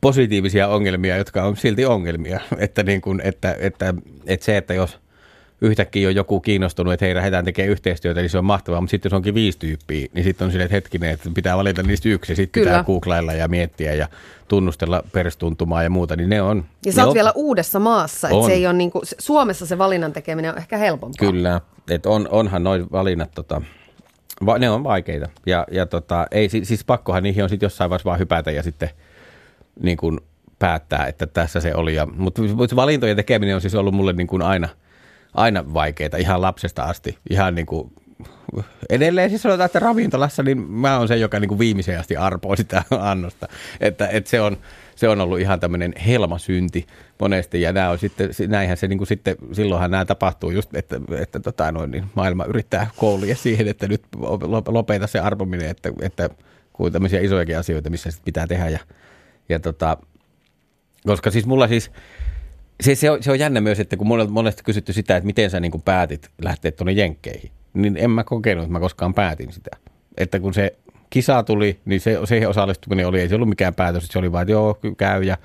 positiivisia ongelmia, jotka on silti ongelmia. Että, niin kuin, että, että, että se, että jos – yhtäkkiä on joku kiinnostunut, että hei, lähdetään tekemään yhteistyötä, niin se on mahtavaa. Mutta sitten jos onkin viisi tyyppiä, niin sitten on silleen, että hetkinen, että pitää valita niistä yksi. Sitten pitää googlailla ja miettiä ja tunnustella perstuntumaa ja muuta, niin ne on. Ja sä oot on. vielä uudessa maassa, että se ei ole niin kuin, Suomessa se valinnan tekeminen on ehkä helpompaa. Kyllä, että on, onhan noin valinnat, tota, va, ne on vaikeita. Ja, ja tota, ei, siis pakkohan niihin on sitten jossain vaiheessa vaan hypätä ja sitten niin kuin päättää, että tässä se oli. Mutta valintojen tekeminen on siis ollut mulle niin kuin aina – aina vaikeita ihan lapsesta asti. Ihan niin kuin, edelleen siis sanotaan, että ravintolassa niin mä oon se, joka niin kuin viimeiseen asti arpoo sitä annosta. Että, että se, on, se on ollut ihan tämmöinen helmasynti monesti ja nämä on sitten, näinhän se niin kuin sitten, silloinhan nämä tapahtuu just, että, että tota noin, niin maailma yrittää koulia siihen, että nyt lopeta se arpominen, että, että kuin tämmöisiä isojakin asioita, missä sitten pitää tehdä ja, ja tota, koska siis mulla siis, se, se, on, se on jännä myös, että kun monesti, monesti kysytty sitä, että miten sä niin kuin päätit lähteä tuonne Jenkkeihin, niin en mä kokenut, että mä koskaan päätin sitä. Että kun se kisa tuli, niin se, se osallistuminen oli, ei se ollut mikään päätös, se oli vain, että joo, käy ja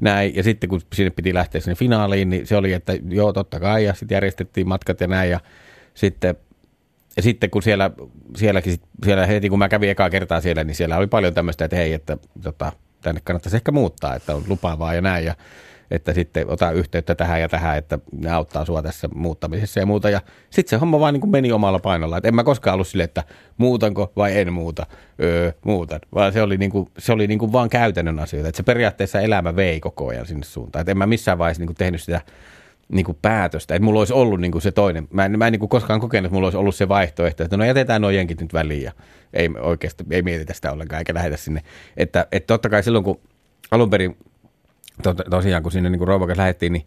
näin. Ja sitten kun sinne piti lähteä sinne finaaliin, niin se oli, että joo, totta kai, ja sitten järjestettiin matkat ja näin, ja sitten ja sitten kun siellä, sielläkin, siellä heti kun mä kävin ekaa kertaa siellä, niin siellä oli paljon tämmöistä, että hei, että tota, tänne kannattaisi ehkä muuttaa, että on lupaavaa ja näin. Ja että sitten ota yhteyttä tähän ja tähän, että ne auttaa sua tässä muuttamisessa ja muuta. Ja sitten se homma vaan niin kuin meni omalla painolla. Et en mä koskaan ollut silleen, että muutanko vai en muuta, öö, muutan. Vaan se oli, niin kuin, se oli niin kuin vaan käytännön asioita. Että se periaatteessa elämä vei koko ajan sinne suuntaan. Et en mä missään vaiheessa niin kuin tehnyt sitä niin kuin päätöstä, että mulla olisi ollut niin kuin se toinen. Mä en, mä en niin kuin koskaan kokenut, että mulla olisi ollut se vaihtoehto, että no jätetään nuo jenkit nyt väliin ja ei oikeasti ei mietitä sitä ollenkaan eikä lähetä sinne. Että, että totta kai silloin, kun alun perin to, tosiaan kun sinne niin Rouvakas lähdettiin, niin,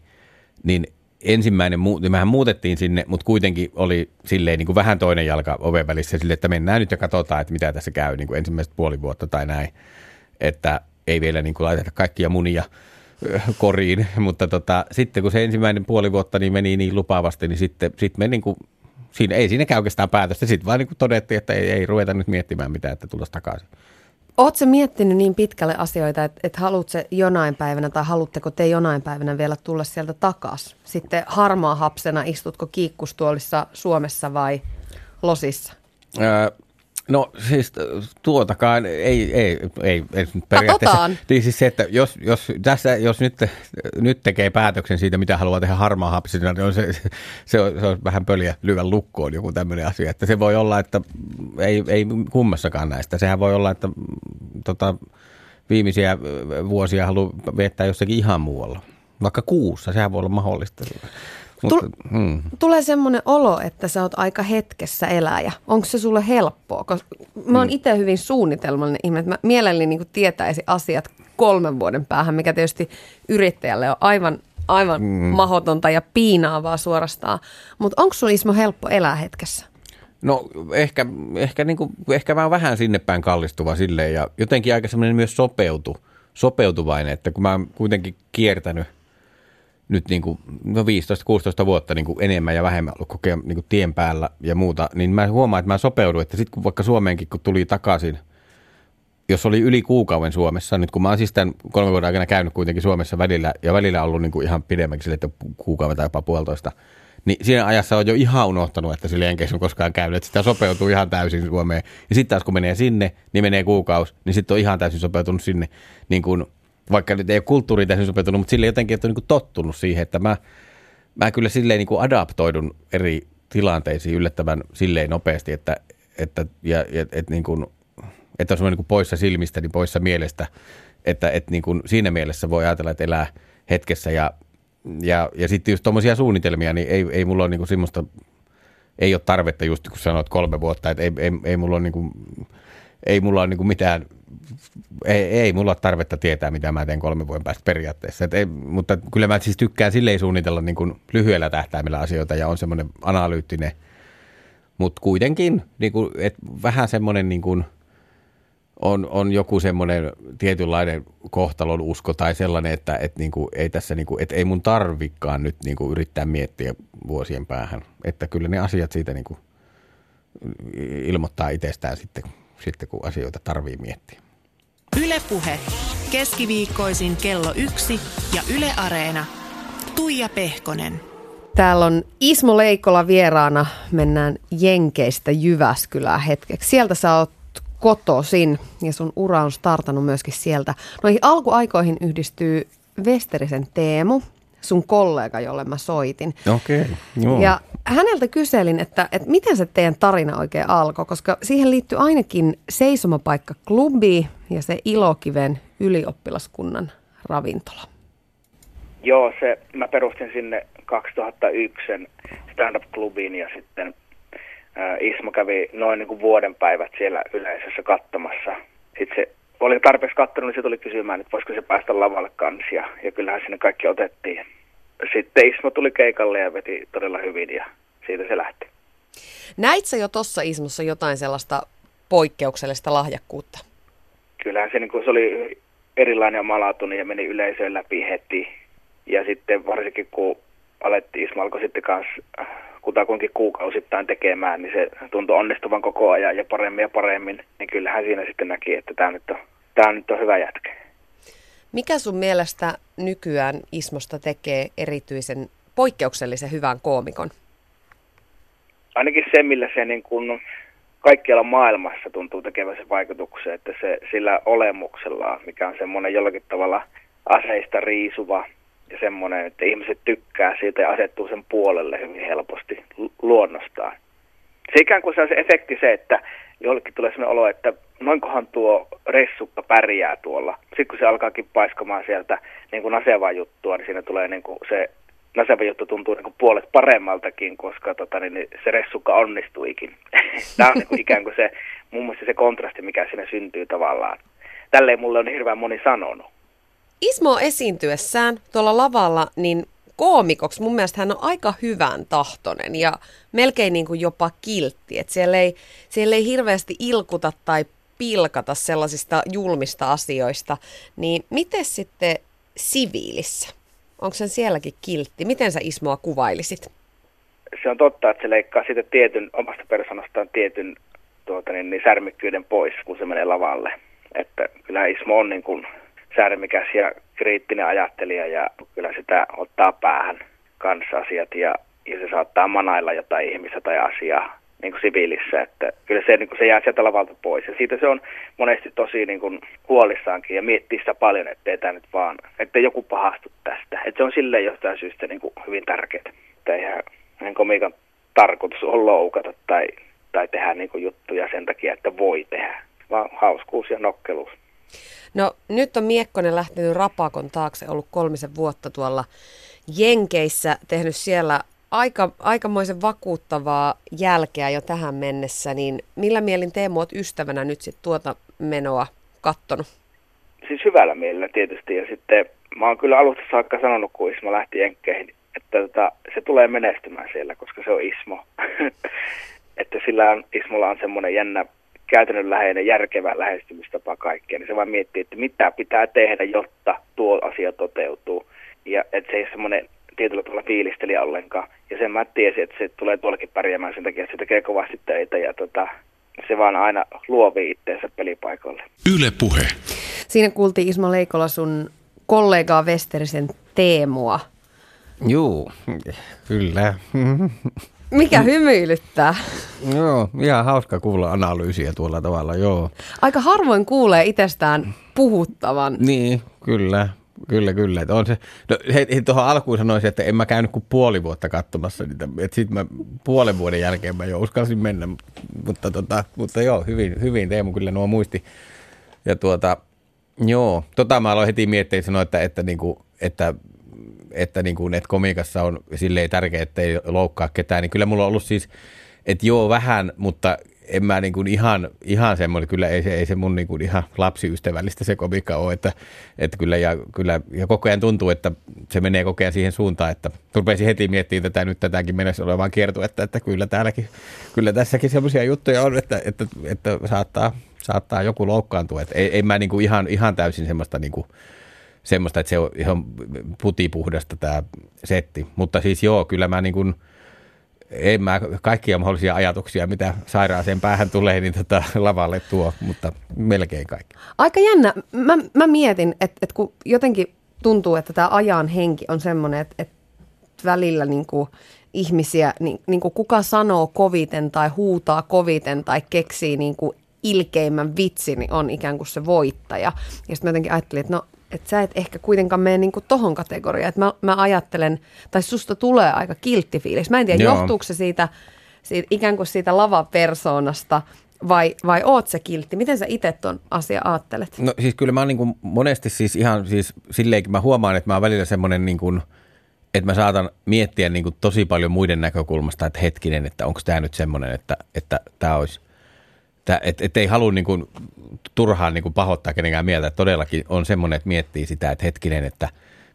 niin ensimmäinen, niin mehän muutettiin sinne, mutta kuitenkin oli silleen niin kuin vähän toinen jalka oven välissä sille, että mennään nyt ja katsotaan, että mitä tässä käy niin kuin ensimmäiset puoli vuotta tai näin. Että ei vielä niin kuin laiteta kaikkia munia koriin, mutta tota, sitten kun se ensimmäinen puoli vuotta niin meni niin lupaavasti, niin sitten sit me niin kuin, siinä, ei siinä käy oikeastaan päätöstä. Sitten vaan niin kuin todettiin, että ei, ei ruveta nyt miettimään mitään, että tulla takaisin. Oletko miettinyt niin pitkälle asioita, että, että haluatko jonain päivänä tai haluatteko te jonain päivänä vielä tulla sieltä takaisin? Sitten harmaa hapsena istutko kiikkustuolissa Suomessa vai Losissa? Öö, No siis tuotakaan ei, ei, ei, ei periaatteessa. Katsotaan. Niin siis se, että jos, jos, tässä, jos nyt, nyt tekee päätöksen siitä, mitä haluaa tehdä harmaa hapsina, niin on se, se, on, se on vähän pöliä lyödä lukkoon joku tämmöinen asia. Että se voi olla, että ei, ei kummassakaan näistä. Sehän voi olla, että tota, viimeisiä vuosia haluaa viettää jossakin ihan muualla. Vaikka kuussa, sehän voi olla mahdollista. Mutta, hmm. Tulee semmoinen olo, että sä oot aika hetkessä eläjä. Onko se sulle helppoa? Koska mä oon hmm. itse hyvin suunnitelmallinen ihminen, että mä mielelläni niin tietäisin asiat kolmen vuoden päähän, mikä tietysti yrittäjälle on aivan, aivan hmm. mahdotonta ja piinaavaa suorastaan. Mutta onko sulla Ismo helppo elää hetkessä? No ehkä, ehkä, niin kuin, ehkä mä oon vähän sinne päin kallistuva silleen ja jotenkin aika semmoinen myös sopeutu, sopeutuvainen, että kun mä oon kuitenkin kiertänyt – nyt niin kuin, no 15-16 vuotta niin kuin enemmän ja vähemmän ollut kokea niin kuin tien päällä ja muuta, niin mä huomaan, että mä sopeudun, että sitten kun vaikka Suomeenkin kun tuli takaisin, jos oli yli kuukauden Suomessa, nyt kun mä oon siis tämän kolmen vuoden aikana käynyt kuitenkin Suomessa välillä ja välillä ollut niin kuin ihan pidemmänkin sille, että kuukauden tai jopa puolitoista, niin siinä ajassa on jo ihan unohtanut, että sillä Jenkeissä on koskaan käynyt, että sitä sopeutuu ihan täysin Suomeen. Ja sitten taas kun menee sinne, niin menee kuukausi, niin sitten on ihan täysin sopeutunut sinne, niin kuin, vaikka nyt ei ole kulttuuriin täysin sopeutunut, mutta sille jotenkin, että on niin tottunut siihen, että mä, mä kyllä silleen niin kuin adaptoidun eri tilanteisiin yllättävän silleen nopeasti, että, että, ja, ja, et niin kuin, että on niin poissa silmistä, niin poissa mielestä, että, että niin kuin siinä mielessä voi ajatella, että elää hetkessä. Ja ja, ja sitten just tuommoisia suunnitelmia, niin ei, ei mulla ole niinku semmoista, ei ole tarvetta just kun sanoit kolme vuotta, että ei, ei, ei mulla ole niinku, ei mulla ole niinku mitään, ei, ei mulla ole tarvetta tietää, mitä mä teen kolmen vuoden päästä periaatteessa. Et ei, mutta kyllä mä siis tykkään silleen suunnitella niinku lyhyellä tähtäimellä asioita ja on semmoinen analyyttinen, mutta kuitenkin niinku, et vähän semmoinen niinku, on, on joku semmoinen tietynlainen kohtalon usko tai sellainen, että et niinku, ei tässä niinku, et ei mun tarvikaan nyt niinku yrittää miettiä vuosien päähän. Että kyllä ne asiat siitä niinku ilmoittaa itsestään sitten, sitten, kun asioita tarvii miettiä. Ylepuhe keskiviikkoisin kello yksi ja Yle Areena. Tuija Pehkonen. Täällä on Ismo Leikola vieraana. Mennään Jenkeistä Jyväskylää hetkeksi. Sieltä sä oot kotosin ja sun ura on startannut myöskin sieltä. Noihin alkuaikoihin yhdistyy Westerisen Teemu, sun kollega, jolle mä soitin. Okei, okay, Ja häneltä kyselin, että, että miten se teidän tarina oikein alkoi, koska siihen liittyy ainakin seisomapaikka klubi ja se Ilokiven ylioppilaskunnan ravintola. Joo, se, mä perustin sinne 2001 stand-up-klubiin ja sitten Ismo kävi noin niin kuin vuoden päivät siellä yleisössä katsomassa. Sitten se oli tarpeeksi katsonut, niin se tuli kysymään, että voisiko se päästä lavalle kanssa. Ja, ja kyllähän sinne kaikki otettiin. Sitten Ismo tuli keikalle ja veti todella hyvin ja siitä se lähti. Näit sä jo tuossa Ismossa jotain sellaista poikkeuksellista lahjakkuutta? Kyllähän se, niin kuin, se oli erilainen ja malautunut ja meni yleisöön läpi heti. Ja sitten varsinkin kun alettiin, Ismo alkoi sitten kanssa kutakuinkin kuukausittain tekemään, niin se tuntui onnistuvan koko ajan ja paremmin ja paremmin, niin kyllähän siinä sitten näki, että tämä nyt on, tämä nyt on hyvä jätkä. Mikä sun mielestä nykyään Ismosta tekee erityisen poikkeuksellisen hyvän koomikon? Ainakin se, millä se niin kuin kaikkialla maailmassa tuntuu tekevän se vaikutuksen, että se sillä olemuksellaan, mikä on semmoinen jollakin tavalla aseista riisuva ja semmoinen, että ihmiset tykkää siitä ja asettuu sen puolelle hyvin helposti luonnostaan. Se ikään kuin se on se efekti se, että jollekin tulee sellainen olo, että noinkohan tuo ressukka pärjää tuolla. Sitten kun se alkaakin paiskamaan sieltä niin kuin nasevaa juttua, niin siinä tulee niin kuin se naseva juttu tuntuu niin kuin puolet paremmaltakin, koska tota, niin, niin se ressukka onnistuikin. Tämä on niin kuin ikään kuin se, muun muassa se kontrasti, mikä siinä syntyy tavallaan. Tälleen mulle on hirveän moni sanonut. Ismo esiintyessään tuolla lavalla, niin koomikoksi mun mielestä hän on aika hyvän tahtonen ja melkein niin kuin jopa kiltti. Että siellä, ei, siellä ei hirveästi ilkuta tai pilkata sellaisista julmista asioista. Niin miten sitten siviilissä? Onko sen sielläkin kiltti? Miten sä Ismoa kuvailisit? Se on totta, että se leikkaa siitä tietyn, omasta persoonastaan tietyn tuota, niin, niin särmikkyyden pois, kun se menee lavalle. Että kyllä Ismo on niin kuin särmikäs ja kriittinen ajattelija ja kyllä sitä ottaa päähän kanssa asiat ja, ja se saattaa manailla jotain ihmistä tai asiaa niin kuin siviilissä, että kyllä se, niin kuin se jää sieltä lavalta pois. Ja siitä se on monesti tosi niin kuin huolissaankin ja miettii sitä paljon, ettei tämä nyt vaan, että joku pahastu tästä. Että se on silleen jostain syystä niin kuin hyvin tärkeää. Että eihän, eihän komiikan tarkoitus on loukata tai, tai tehdä niin kuin juttuja sen takia, että voi tehdä, vaan hauskuus ja nokkeluus. No nyt on Miekkonen lähtenyt Rapakon taakse, ollut kolmisen vuotta tuolla Jenkeissä, tehnyt siellä aika, aikamoisen vakuuttavaa jälkeä jo tähän mennessä, niin millä mielin Teemu olet ystävänä nyt sitten tuota menoa kattonut? Siis hyvällä mielellä tietysti ja sitten mä oon kyllä alusta saakka sanonut, kun Ismo lähti Jenkkeihin, että tota, se tulee menestymään siellä, koska se on Ismo. että sillä on, Ismolla on semmoinen jännä käytännönläheinen, järkevä lähestymistapa kaikkeen, niin se vaan miettii, että mitä pitää tehdä, jotta tuo asia toteutuu. Ja että se ei ole semmoinen tietyllä tavalla fiilisteli ollenkaan. Ja sen mä tiesin, että se tulee tuollakin pärjäämään sen takia, että se tekee kovasti töitä ja tota, se vaan aina luovii itteensä pelipaikoille. Yle puhe. Siinä kuultiin Ismo Leikola sun kollegaa Westerisen Teemua. Juu, kyllä. Mikä hymyilyttää? Joo, ihan hauska kuulla analyysiä tuolla tavalla, joo. Aika harvoin kuulee itsestään puhuttavan. Niin, kyllä. Kyllä, kyllä. Että on se, no, hei, tuohon alkuun sanoisin, että en mä käynyt kuin puoli vuotta katsomassa niitä. Että sitten mä puolen vuoden jälkeen mä jo uskalsin mennä. Mutta, tota, mutta joo, hyvin, hyvin Teemu kyllä nuo muisti. Ja tuota, joo, tota mä aloin heti miettiä sanoa, että, että, niinku, että että, niin kuin, että komikassa on silleen tärkeää, että ei loukkaa ketään, niin kyllä mulla on ollut siis, että joo vähän, mutta en mä niin kuin ihan, ihan semmoinen, kyllä ei se, ei se mun niin kuin ihan lapsiystävällistä se komiikka ole, että, että kyllä, ja, kyllä ja koko ajan tuntuu, että se menee koko ajan siihen suuntaan, että rupesin heti miettimään tätä nyt tätäkin mennessä olevaan kiertua, että, että kyllä täälläkin, kyllä tässäkin semmoisia juttuja on, että, että, että, saattaa, saattaa joku loukkaantua, että ei, ei mä niin kuin ihan, ihan täysin semmoista niin kuin, semmoista, että se on ihan putipuhdasta tämä setti. Mutta siis joo, kyllä mä niin kuin, en mä kaikkia mahdollisia ajatuksia, mitä sairaaseen päähän tulee, niin tota lavalle tuo, mutta melkein kaikki. Aika jännä. Mä, mä mietin, että, että kun jotenkin tuntuu, että tämä ajan henki on semmoinen, että, että välillä niin kuin ihmisiä, niin, niin kuin kuka sanoo koviten tai huutaa koviten tai keksii niin kuin ilkeimmän vitsi, niin on ikään kuin se voittaja. Ja sitten mä jotenkin ajattelin, että no että sä et ehkä kuitenkaan mene niinku tohon kategoriaan. Että mä, mä ajattelen, tai susta tulee aika kiltti fiilis. Mä en tiedä, Joo. johtuuko se siitä, siitä ikään kuin siitä lavapersoonasta vai, vai oot se kiltti? Miten sä itse tuon asia ajattelet? No siis kyllä mä oon niin monesti siis ihan siis silleenkin mä huomaan, että mä oon välillä semmoinen niin kuin, että mä saatan miettiä niin kuin tosi paljon muiden näkökulmasta, että hetkinen, että onko tämä nyt semmoinen, että, että tämä olisi – että et, et ei halua niin kuin, turhaan niin kuin pahoittaa kenenkään mieltä. Että todellakin on semmoinen, että miettii sitä, että hetkinen, että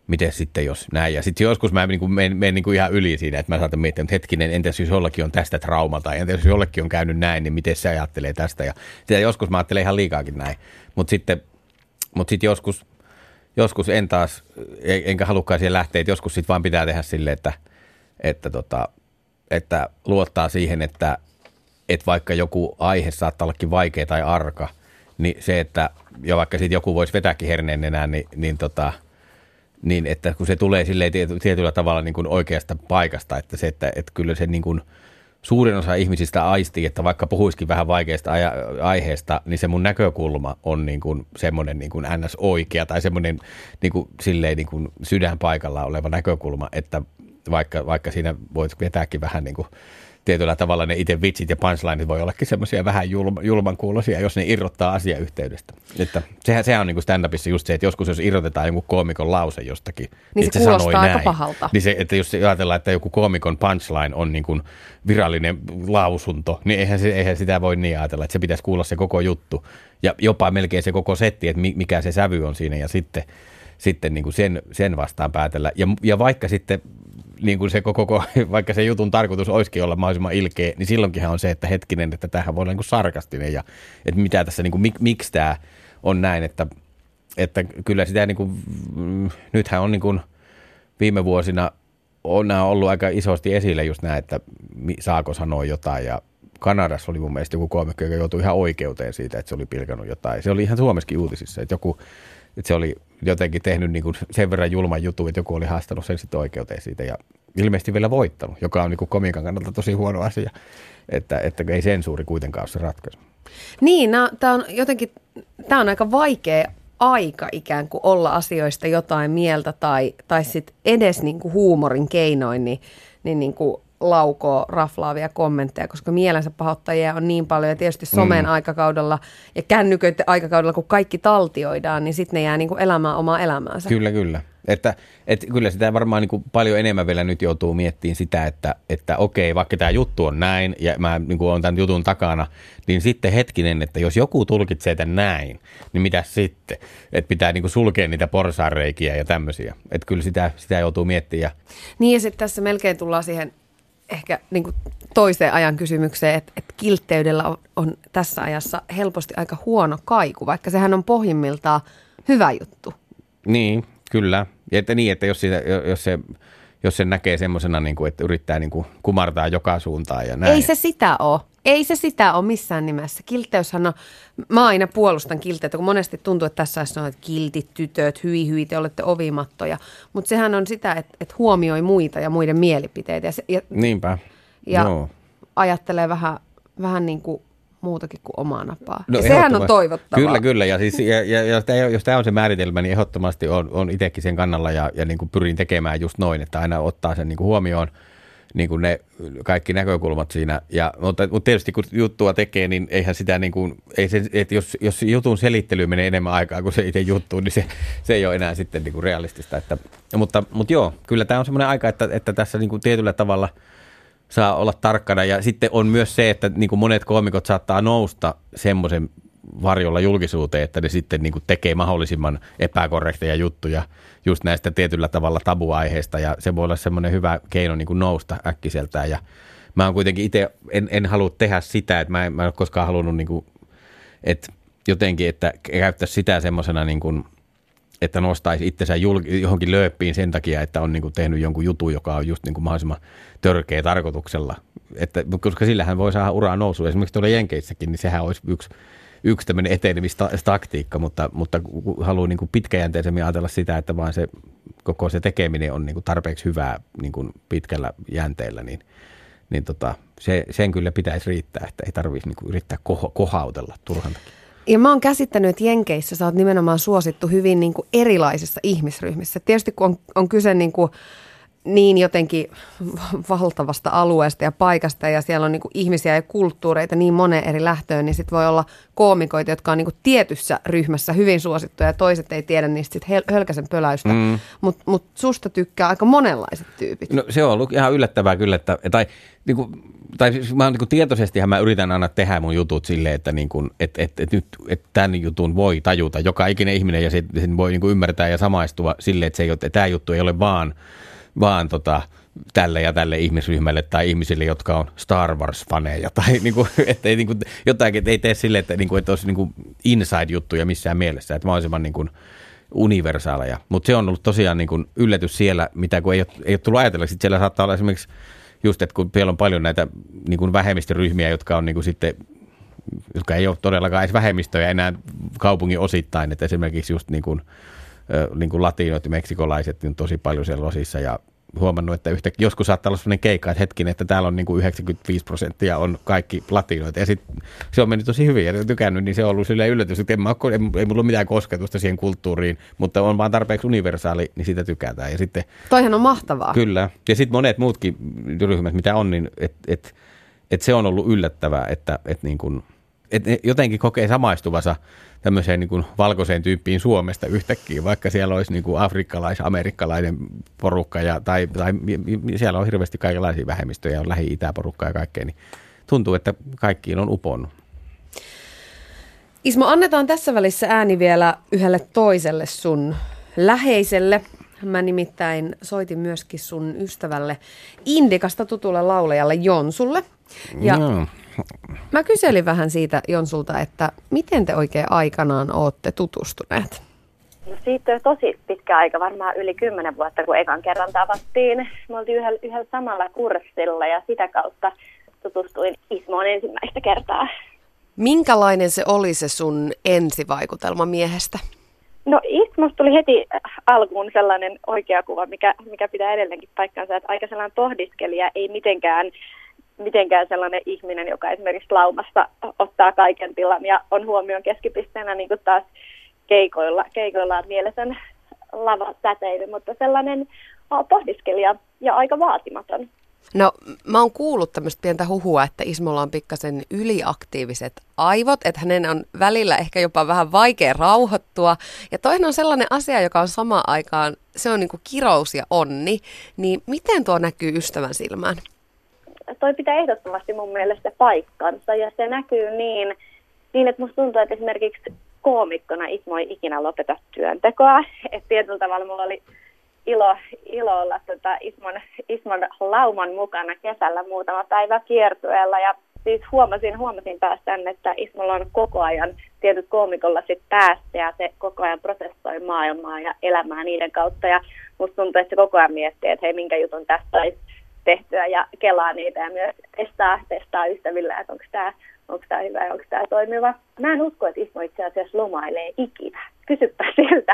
miten sitten jos näin. Ja sitten joskus mä niin kuin menen, menen niin kuin ihan yli siinä, että mä saatan miettiä, että hetkinen, entäs jos jollakin on tästä trauma tai entäs jos jollekin on käynyt näin, niin miten se ajattelee tästä. Ja sitä joskus mä ajattelen ihan liikaakin näin. Mutta sitten, mut sitten joskus, joskus en taas, enkä halukkaan siihen lähteä, että joskus sitten vaan pitää tehdä silleen, että, että, tota, että luottaa siihen, että että vaikka joku aihe saattaa ollakin vaikea tai arka, niin se, että jo vaikka siitä joku voisi vetääkin herneen enää, niin, niin, tota, niin että kun se tulee silleen tietyllä tavalla niin kuin oikeasta paikasta, että se, että, että kyllä se niin kuin suurin osa ihmisistä aistii, että vaikka puhuisikin vähän vaikeasta aiheesta, niin se mun näkökulma on niin kuin semmoinen niin kuin ns. oikea tai semmoinen niin kuin, silleen niin kuin sydän paikalla oleva näkökulma, että vaikka, vaikka siinä voisi vetääkin vähän niin kuin tietyllä tavalla ne itse vitsit ja punchlineit voi ollakin semmoisia vähän julma, julman kuulosia, jos ne irrottaa asiayhteydestä. Että sehän, sehän on niin kuin stand-upissa just se, että joskus jos irrotetaan jonkun koomikon lause jostakin, niin se, se kuulostaa aika näin, pahalta. Niin se, että jos ajatellaan, että joku koomikon punchline on niin kuin virallinen lausunto, niin eihän, se, eihän sitä voi niin ajatella, että se pitäisi kuulla se koko juttu. Ja jopa melkein se koko setti, että mikä se sävy on siinä ja sitten sitten niin kuin sen, sen vastaan päätellä. Ja, ja vaikka sitten niin kuin se koko, vaikka se jutun tarkoitus olisikin olla mahdollisimman ilkeä, niin silloinkinhan on se, että hetkinen, että tähän voi olla niin kuin sarkastinen ja että mitä tässä, niin kuin, mik, miksi tämä on näin, että, että kyllä sitä niin kuin, mm, nythän on niin kuin viime vuosina on nämä ollut aika isosti esille just näin, että saako sanoa jotain ja Kanadassa oli mun mielestä joku koomikko, joka joutui ihan oikeuteen siitä, että se oli pilkannut jotain. Se oli ihan Suomessakin uutisissa, että joku että se oli jotenkin tehnyt niin kuin sen verran julman jutun, että joku oli haastanut sen sitten oikeuteen siitä ja ilmeisesti vielä voittanut, joka on niin kuin komiikan kannalta tosi huono asia, että, että ei sensuuri kuitenkaan ole se ratkaisu. Niin, tämä on jotenkin, tämä on aika vaikea aika ikään kuin olla asioista jotain mieltä tai, tai sitten edes niin kuin huumorin keinoin, niin, niin, niin kuin laukoo raflaavia kommentteja, koska mielensä pahoittajia on niin paljon ja tietysti somen mm. aikakaudella ja kännyköiden aikakaudella, kun kaikki taltioidaan, niin sitten ne jää niin kuin elämään omaa elämäänsä. Kyllä, kyllä. Että, että kyllä sitä varmaan niin kuin paljon enemmän vielä nyt joutuu miettimään sitä, että, että okei, vaikka tämä juttu on näin ja mä niin kuin olen tämän jutun takana, niin sitten hetkinen, että jos joku tulkitsee tämän näin, niin mitä sitten? Että pitää niin kuin sulkea niitä porsaanreikiä ja tämmöisiä. Että kyllä sitä, sitä joutuu miettimään. Niin ja sitten tässä melkein tullaan siihen ehkä niin kuin toiseen ajan kysymykseen, että, että kiltteydellä on, on tässä ajassa helposti aika huono kaiku, vaikka sehän on pohjimmiltaan hyvä juttu. Niin, kyllä. Että niin, että jos, siitä, jos se jos se näkee semmoisena, niin kuin, että yrittää niin kuin kumartaa joka suuntaan ja näin. Ei se sitä ole. Ei se sitä ole missään nimessä. Kiltteyshän on, mä aina puolustan kilteyttä, kun monesti tuntuu, että tässä on että kiltit tytöt, hyi hyi, te olette ovimattoja. Mutta sehän on sitä, että, että huomioi muita ja muiden mielipiteitä. Ja, se, ja, Niinpä. ja Joo. ajattelee vähän, vähän niin kuin muutakin kuin omaa napaa. No ja sehän on toivottavaa. Kyllä, kyllä. Ja, siis, ja, ja, ja tämä, jos tämä on se määritelmä, niin ehdottomasti on, on itsekin sen kannalla ja, ja niin kuin pyrin tekemään just noin, että aina ottaa sen niin kuin huomioon niin kuin ne kaikki näkökulmat siinä. Ja, mutta, mutta tietysti kun juttua tekee, niin eihän sitä niin kuin, ei se, että jos, jos jutun selittely menee enemmän aikaa kuin se itse juttu, niin se, se ei ole enää sitten niin kuin realistista. Että, mutta, mutta joo, kyllä tämä on semmoinen aika, että, että tässä niin kuin tietyllä tavalla – saa olla tarkkana. Ja sitten on myös se, että niin kuin monet koomikot saattaa nousta semmoisen varjolla julkisuuteen, että ne sitten niin kuin tekee mahdollisimman epäkorrekteja juttuja just näistä tietyllä tavalla tabuaiheista ja se voi olla semmoinen hyvä keino niin kuin nousta äkkiseltään ja mä oon kuitenkin itse, en, en halua tehdä sitä, että mä en, mä en ole koskaan halunnut niin kuin, että jotenkin, että käyttäisi sitä semmoisena niin kuin, että nostaisi itsensä julki, johonkin lööppiin sen takia, että on niin kuin tehnyt jonkun jutun, joka on just niin kuin mahdollisimman törkeä tarkoituksella. Että, koska sillähän voi saada uraa nousu. Esimerkiksi tuolla Jenkeissäkin, niin sehän olisi yksi, yksi tämmöinen etenemistaktiikka, mutta, mutta haluan niin kuin pitkäjänteisemmin ajatella sitä, että vaan se koko se tekeminen on niin kuin tarpeeksi hyvää niin kuin pitkällä jänteellä, niin, niin tota, se, sen kyllä pitäisi riittää, että ei tarvitsisi niin kuin yrittää koho, kohautella turhan takia. Ja mä oon käsittänyt, että Jenkeissä sä oot nimenomaan suosittu hyvin niin kuin erilaisissa ihmisryhmissä. Tietysti kun on, on kyse niin, kuin niin jotenkin valtavasta alueesta ja paikasta ja siellä on niin ihmisiä ja kulttuureita niin moneen eri lähtöön, niin sit voi olla koomikoita, jotka on niin tietyssä ryhmässä hyvin suosittuja ja toiset ei tiedä niistä sit hel- hölkäsen pöläystä. Mm. Mutta mut susta tykkää aika monenlaiset tyypit. No se on ollut ihan yllättävää kyllä, että, tai, niin kuin, tai siis mä niin kuin tietoisestihan mä yritän aina tehdä mun jutut silleen, että, niin kuin, että, että, että nyt että tämän jutun voi tajuta joka ikinen ihminen ja sen, sen voi niin kuin ymmärtää ja samaistua silleen, että, se ei ole, että tämä juttu ei ole vaan, vaan tota, tälle ja tälle ihmisryhmälle tai ihmisille, jotka on Star Wars-faneja tai niin kuin, että ei, niin kuin, jotakin, että ei tee silleen, että, niin kuin, että olisi niin kuin inside-juttuja missään mielessä, että mahdollisimman niin kuin, universaaleja. Mutta se on ollut tosiaan niin kuin yllätys siellä, mitä kun ei ole, ei ole tullut ajatella. Sitten siellä saattaa olla esimerkiksi just, että kun siellä on paljon näitä niin kuin vähemmistöryhmiä, jotka on niin kuin sitten jotka ei ole todellakaan edes vähemmistöjä enää kaupungin osittain, että esimerkiksi just niin kuin, niin kuin latinoit ja meksikolaiset niin tosi paljon siellä osissa ja huomannut, että yhtä, joskus saattaa olla sellainen keikka, että hetkinen, että täällä on niin kuin 95 prosenttia on kaikki latinoita. Ja sitten se on mennyt tosi hyvin ja tykännyt, niin se on ollut silleen yllätys, että en mä ole, ei mulla ole mitään kosketusta siihen kulttuuriin, mutta on vaan tarpeeksi universaali, niin sitä tykätään. Ja sitten, Toihan on mahtavaa. Kyllä. Ja sitten monet muutkin ryhmät, mitä on, niin että et, et se on ollut yllättävää, että et niin kuin, et ne jotenkin kokee samaistuvansa tämmöiseen niin kuin valkoiseen tyyppiin Suomesta yhtäkkiä, vaikka siellä olisi niin kuin afrikkalais, amerikkalainen porukka ja, tai, tai siellä on hirveästi kaikenlaisia vähemmistöjä, on lähi-itäporukka ja kaikkea, niin tuntuu, että kaikkiin on uponnut. Ismo, annetaan tässä välissä ääni vielä yhdelle toiselle sun läheiselle. Mä nimittäin soitin myöskin sun ystävälle Indikasta tutulle laulajalle Jonsulle. Ja no. Mä kyselin vähän siitä Jonsulta, että miten te oikein aikanaan ootte tutustuneet? No siitä on tosi pitkä aika, varmaan yli kymmenen vuotta, kun ekan kerran tavattiin. Me oltiin yhdellä, yhdellä samalla kurssilla ja sitä kautta tutustuin Ismoon ensimmäistä kertaa. Minkälainen se oli se sun ensivaikutelma miehestä? No Ismosta tuli heti alkuun sellainen oikea kuva, mikä, mikä pitää edelleenkin paikkansa, että aika sellainen pohdiskelija, ei mitenkään mitenkään sellainen ihminen, joka esimerkiksi laumassa ottaa kaiken tilan ja on huomion keskipisteenä niin kuin taas keikoilla, keikoillaan mielesen lava säteily, mutta sellainen pohdiskelija ja aika vaatimaton. No mä oon kuullut tämmöistä pientä huhua, että Ismolla on pikkasen yliaktiiviset aivot, että hänen on välillä ehkä jopa vähän vaikea rauhoittua. Ja toinen on sellainen asia, joka on sama aikaan, se on niinku kirous ja onni. Niin miten tuo näkyy ystävän silmään? Toi pitää ehdottomasti mun mielestä paikkansa. Ja se näkyy niin, niin että musta tuntuu, että esimerkiksi koomikkona Ismo ei ikinä lopeta työntekoa. Että tietyllä tavalla mulla oli ilo, ilo olla tota Ismon, Ismon lauman mukana kesällä muutama päivä kiertueella. Ja siis huomasin, huomasin taas tänne, että Ismolla on koko ajan tietyt koomikolla sit päästä ja se koko ajan prosessoi maailmaa ja elämää niiden kautta. Ja musta tuntuu, että se koko ajan miettii, että hei minkä jutun tästä olisi tehtyä ja kelaa niitä ja myös testaa, testaa ystävillä, että onko tämä onko tämä hyvä ja onko tämä toimiva. Mä en usko, että Ismo itse asiassa lomailee ikinä. Kysypä siltä.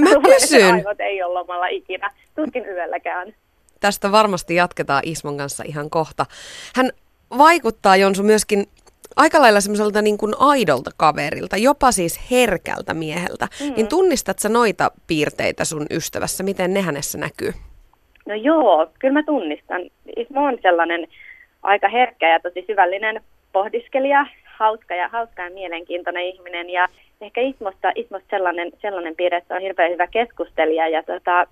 Mä kysyn. Aivot ei ole lomalla ikinä. Tuskin yölläkään. Tästä varmasti jatketaan Ismon kanssa ihan kohta. Hän vaikuttaa Jonsu myöskin aika lailla semmoiselta niin kuin aidolta kaverilta, jopa siis herkältä mieheltä. Mm. Niin tunnistat sä noita piirteitä sun ystävässä? Miten ne hänessä näkyy? No joo, kyllä mä tunnistan. Ismo on sellainen aika herkkä ja tosi syvällinen pohdiskelija, hauska ja, hauska ja mielenkiintoinen ihminen. Ja ehkä Ismosta, Ismosta sellainen, sellainen piirre, että on hirveän hyvä keskustelija ja tota,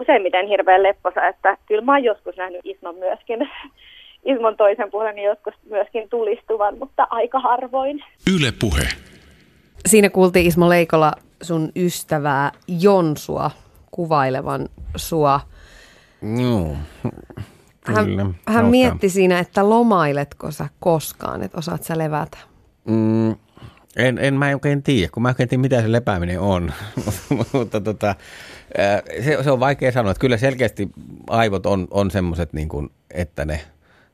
useimmiten hirveän lepposa, että kyllä mä oon joskus nähnyt Ismon myöskin, Ismon toisen puolen joskus myöskin tulistuvan, mutta aika harvoin. Yle puhe. Siinä kuultiin Ismo Leikola sun ystävää Jonsua kuvailevan sua. Joo. Hän, Kyllä, hän hauskaa. mietti siinä, että lomailetko sä koskaan, että osaat sä levätä. Mm, en, en mä oikein tiedä, kun mä oikein tiedä, mitä se lepääminen on. Mutta tota, se, se on vaikea sanoa, että kyllä selkeästi aivot on, on semmoiset, niin kuin, että ne